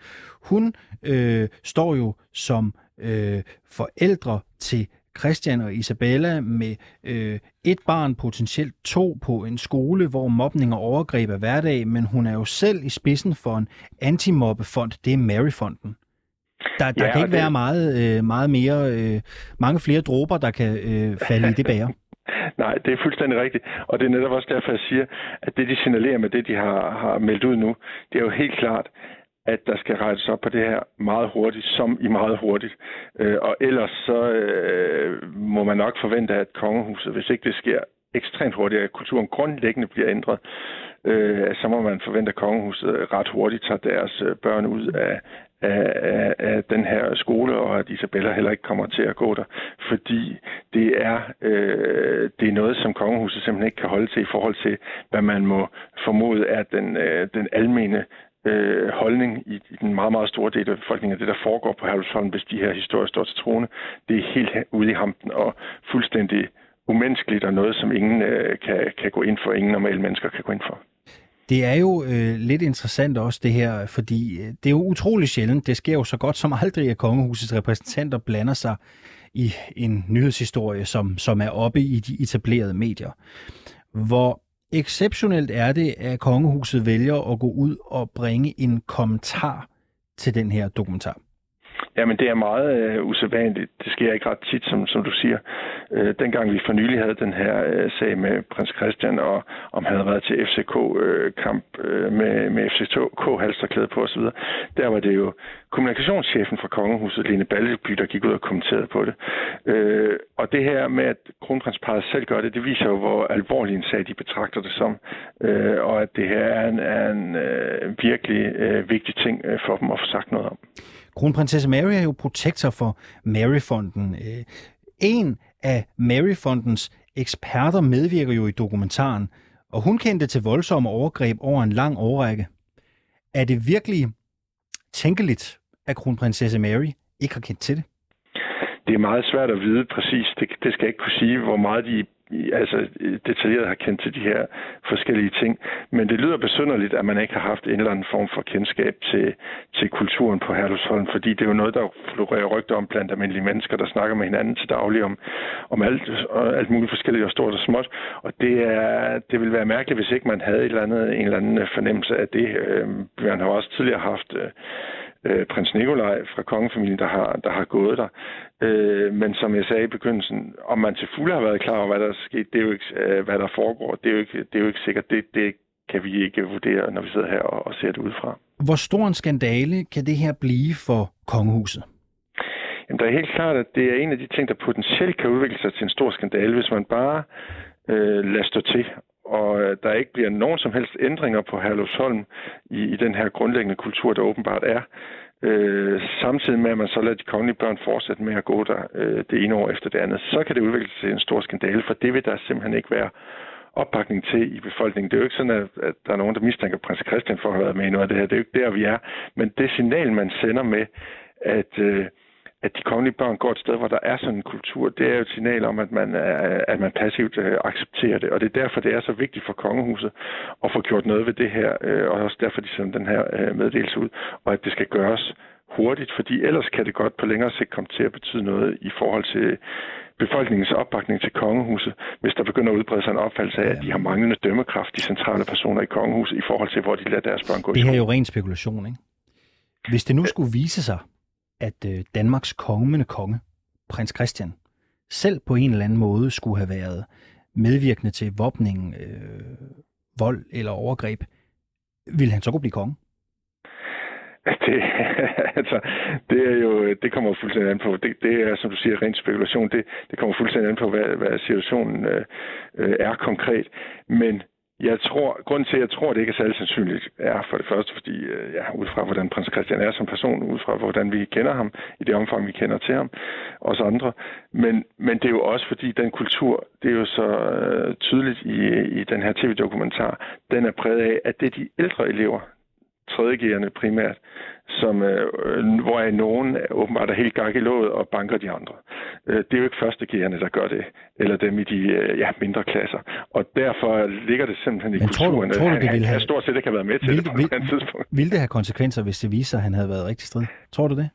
hun øh, står jo som øh, forældre til Christian og Isabella med øh, et barn, potentielt to, på en skole, hvor mobning og overgreb er hverdag, men hun er jo selv i spidsen for en antimobbefond, det er Maryfonden. Der, der ja, kan ikke det... være meget, øh, meget mere, øh, mange flere dråber, der kan øh, falde i det bære. Nej, det er fuldstændig rigtigt. Og det er netop også derfor, jeg siger, at det, de signalerer med det, de har, har meldt ud nu, det er jo helt klart, at der skal rettes op på det her meget hurtigt, som i meget hurtigt. Øh, og ellers så øh, må man nok forvente, at kongehuset, hvis ikke det sker ekstremt hurtigt, at kulturen grundlæggende bliver ændret, øh, så må man forvente, at kongehuset ret hurtigt tager deres øh, børn ud af, af, af, af den her skole, og at Isabella heller ikke kommer til at gå der, fordi det er, øh, det er noget, som kongehuset simpelthen ikke kan holde til i forhold til, hvad man må formode er den, øh, den almene øh, holdning i, i den meget, meget store del af befolkningen, det der foregår på Herlufsholm, hvis de her historier står til trone, det er helt ude i hampen og fuldstændig umenneskeligt og noget, som ingen øh, kan, kan gå ind for, ingen normale mennesker kan gå ind for. Det er jo øh, lidt interessant også det her, fordi øh, det er jo utrolig sjældent. Det sker jo så godt som aldrig, at kongehusets repræsentanter blander sig i en nyhedshistorie, som, som er oppe i de etablerede medier. Hvor exceptionelt er det, at kongehuset vælger at gå ud og bringe en kommentar til den her dokumentar? Jamen, det er meget øh, usædvanligt. Det sker ikke ret tit, som, som du siger. Øh, dengang vi for nylig havde den her øh, sag med prins Christian, og om han havde været til FCK-kamp øh, øh, med, med FCK-halsterklæde på osv., der var det jo kommunikationschefen fra Kongehuset, Lene Balleby, der gik ud og kommenterede på det. Øh, og det her med, at kronprinsparet selv gør det, det viser jo, hvor alvorlig en sag de betragter det som, øh, og at det her er en, er en øh, virkelig øh, vigtig ting øh, for dem at få sagt noget om. Kronprinsesse Mary er jo protektor for Maryfonden. Øh, en af Maryfondens eksperter medvirker jo i dokumentaren, og hun kendte til voldsomme overgreb over en lang årrække. Er det virkelig tænkeligt, at kronprinsesse Mary ikke har kendt til det? Det er meget svært at vide præcis. Det, det skal jeg ikke kunne sige, hvor meget de altså detaljeret har kendt til de her forskellige ting. Men det lyder besynderligt, at man ikke har haft en eller anden form for kendskab til, til kulturen på Herlufsholm, fordi det er jo noget, der florerer rygter om blandt almindelige mennesker, der snakker med hinanden til daglig om, om alt, alt muligt forskelligt og stort og småt. Og det, er, det vil være mærkeligt, hvis ikke man havde et eller andet, en eller anden fornemmelse af det. Øh, man har også tidligere haft øh, øh, prins Nikolaj fra kongefamilien, der har, der har gået der. Øh, men som jeg sagde i begyndelsen, om man til fulde har været klar over, hvad der er sket, det er jo ikke, øh, hvad der foregår, det er jo ikke, det er jo ikke sikkert. Det, det, kan vi ikke vurdere, når vi sidder her og, og ser det udefra. Hvor stor en skandale kan det her blive for kongehuset? Jamen, der er helt klart, at det er en af de ting, der potentielt kan udvikle sig til en stor skandale, hvis man bare øh, lader stå til, og øh, der ikke bliver nogen som helst ændringer på Herlufsholm i, i den her grundlæggende kultur, der åbenbart er. Øh, samtidig med, at man så lader de kongelige børn fortsætte med at gå der øh, det ene år efter det andet, så kan det udvikle sig til en stor skandale, for det vil der simpelthen ikke være opbakning til i befolkningen. Det er jo ikke sådan, at, at der er nogen, der mistænker prins Christian for at have været med i noget af det her. Det er jo ikke der, vi er. Men det signal, man sender med, at, øh, at de kongelige børn går et sted, hvor der er sådan en kultur, det er jo et signal om, at man, at man passivt øh, accepterer det. Og det er derfor, det er så vigtigt for kongehuset at få gjort noget ved det her, øh, og også derfor, de sender den her øh, meddelelse ud, og at det skal gøres hurtigt, fordi ellers kan det godt på længere sigt komme til at betyde noget i forhold til befolkningens opbakning til kongehuset, hvis der begynder at udbrede sig en opfattelse af, at de har manglende dømmekraft, de centrale personer i kongehuset, i forhold til, hvor de lader deres børn gå Det her er jo ren spekulation, ikke? Hvis det nu skulle vise sig, at øh, Danmarks kommende konge, prins Christian, selv på en eller anden måde skulle have været medvirkende til våbning, øh, vold eller overgreb, ville han så kunne blive konge? Det, altså, det er jo, det kommer fuldstændig an på. Det, det er, som du siger, rent spekulation. Det, det kommer fuldstændig an på, hvad, hvad situationen øh, øh er konkret. Men jeg tror, grunden til, at jeg tror, at det ikke er særlig sandsynligt, er for det første, fordi øh, ja, ud fra, hvordan prins Christian er som person, ud fra, hvordan vi kender ham, i det omfang, vi kender til ham, os andre. Men, men det er jo også, fordi den kultur, det er jo så øh, tydeligt i, i den her tv-dokumentar, den er præget af, at det er de ældre elever, tredjegerne primært, som, øh, hvor er nogen åbenbart er helt gang i låget og banker de andre. Øh, det er jo ikke førstegerne, der gør det, eller dem i de øh, ja, mindre klasser. Og derfor ligger det simpelthen i Men kulturen, tror du, tror du, det ville have... stort set ikke have været med til vil, det på vil, et tidspunkt. Ville det have konsekvenser, hvis det viser, at han havde været rigtig strid? Tror du det?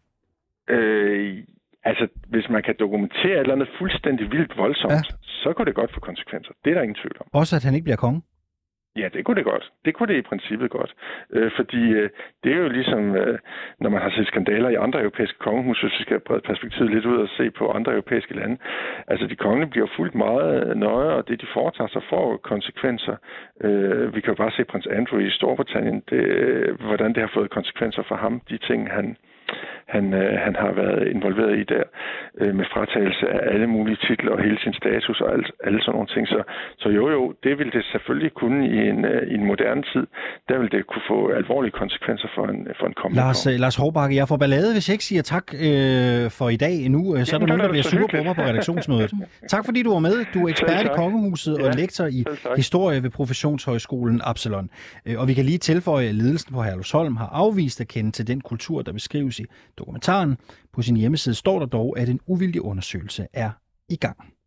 Øh, altså, hvis man kan dokumentere et eller andet fuldstændig vildt voldsomt, ja. så kunne det godt få konsekvenser. Det er der ingen tvivl om. Også at han ikke bliver konge? Ja, det kunne det godt. Det kunne det i princippet godt. Øh, fordi øh, det er jo ligesom, øh, når man har set skandaler i andre europæiske kongehus, hvis vi skal brede perspektivet lidt ud og se på andre europæiske lande. Altså, de kongelige bliver fuldt meget øh, nøje, og det, de foretager sig, får konsekvenser. Øh, vi kan jo bare se prins Andrew i Storbritannien, det, øh, hvordan det har fået konsekvenser for ham, de ting, han, han, øh, han har været involveret i der, øh, med fratagelse af alle mulige titler og hele sin status og alt, alle sådan nogle ting. Så, så jo jo, det vil det selvfølgelig kunne i en, øh, i en moderne tid. Der vil det kunne få alvorlige konsekvenser for en, for en kommende Lars, øh, Lars Hårbakke, jeg får ballade, hvis jeg ikke siger tak øh, for i dag endnu. Så Jamen, er der nogen, der bliver sure på mig på redaktionsmødet. tak fordi du var med. Du er ekspert i kongehuset ja, og lektor i historie ved Professionshøjskolen Absalon. Øh, og vi kan lige tilføje, at ledelsen på Herlufsholm har afvist at kende til den kultur, der beskrives i dokumentaren. På sin hjemmeside står der dog, at en uvildig undersøgelse er i gang.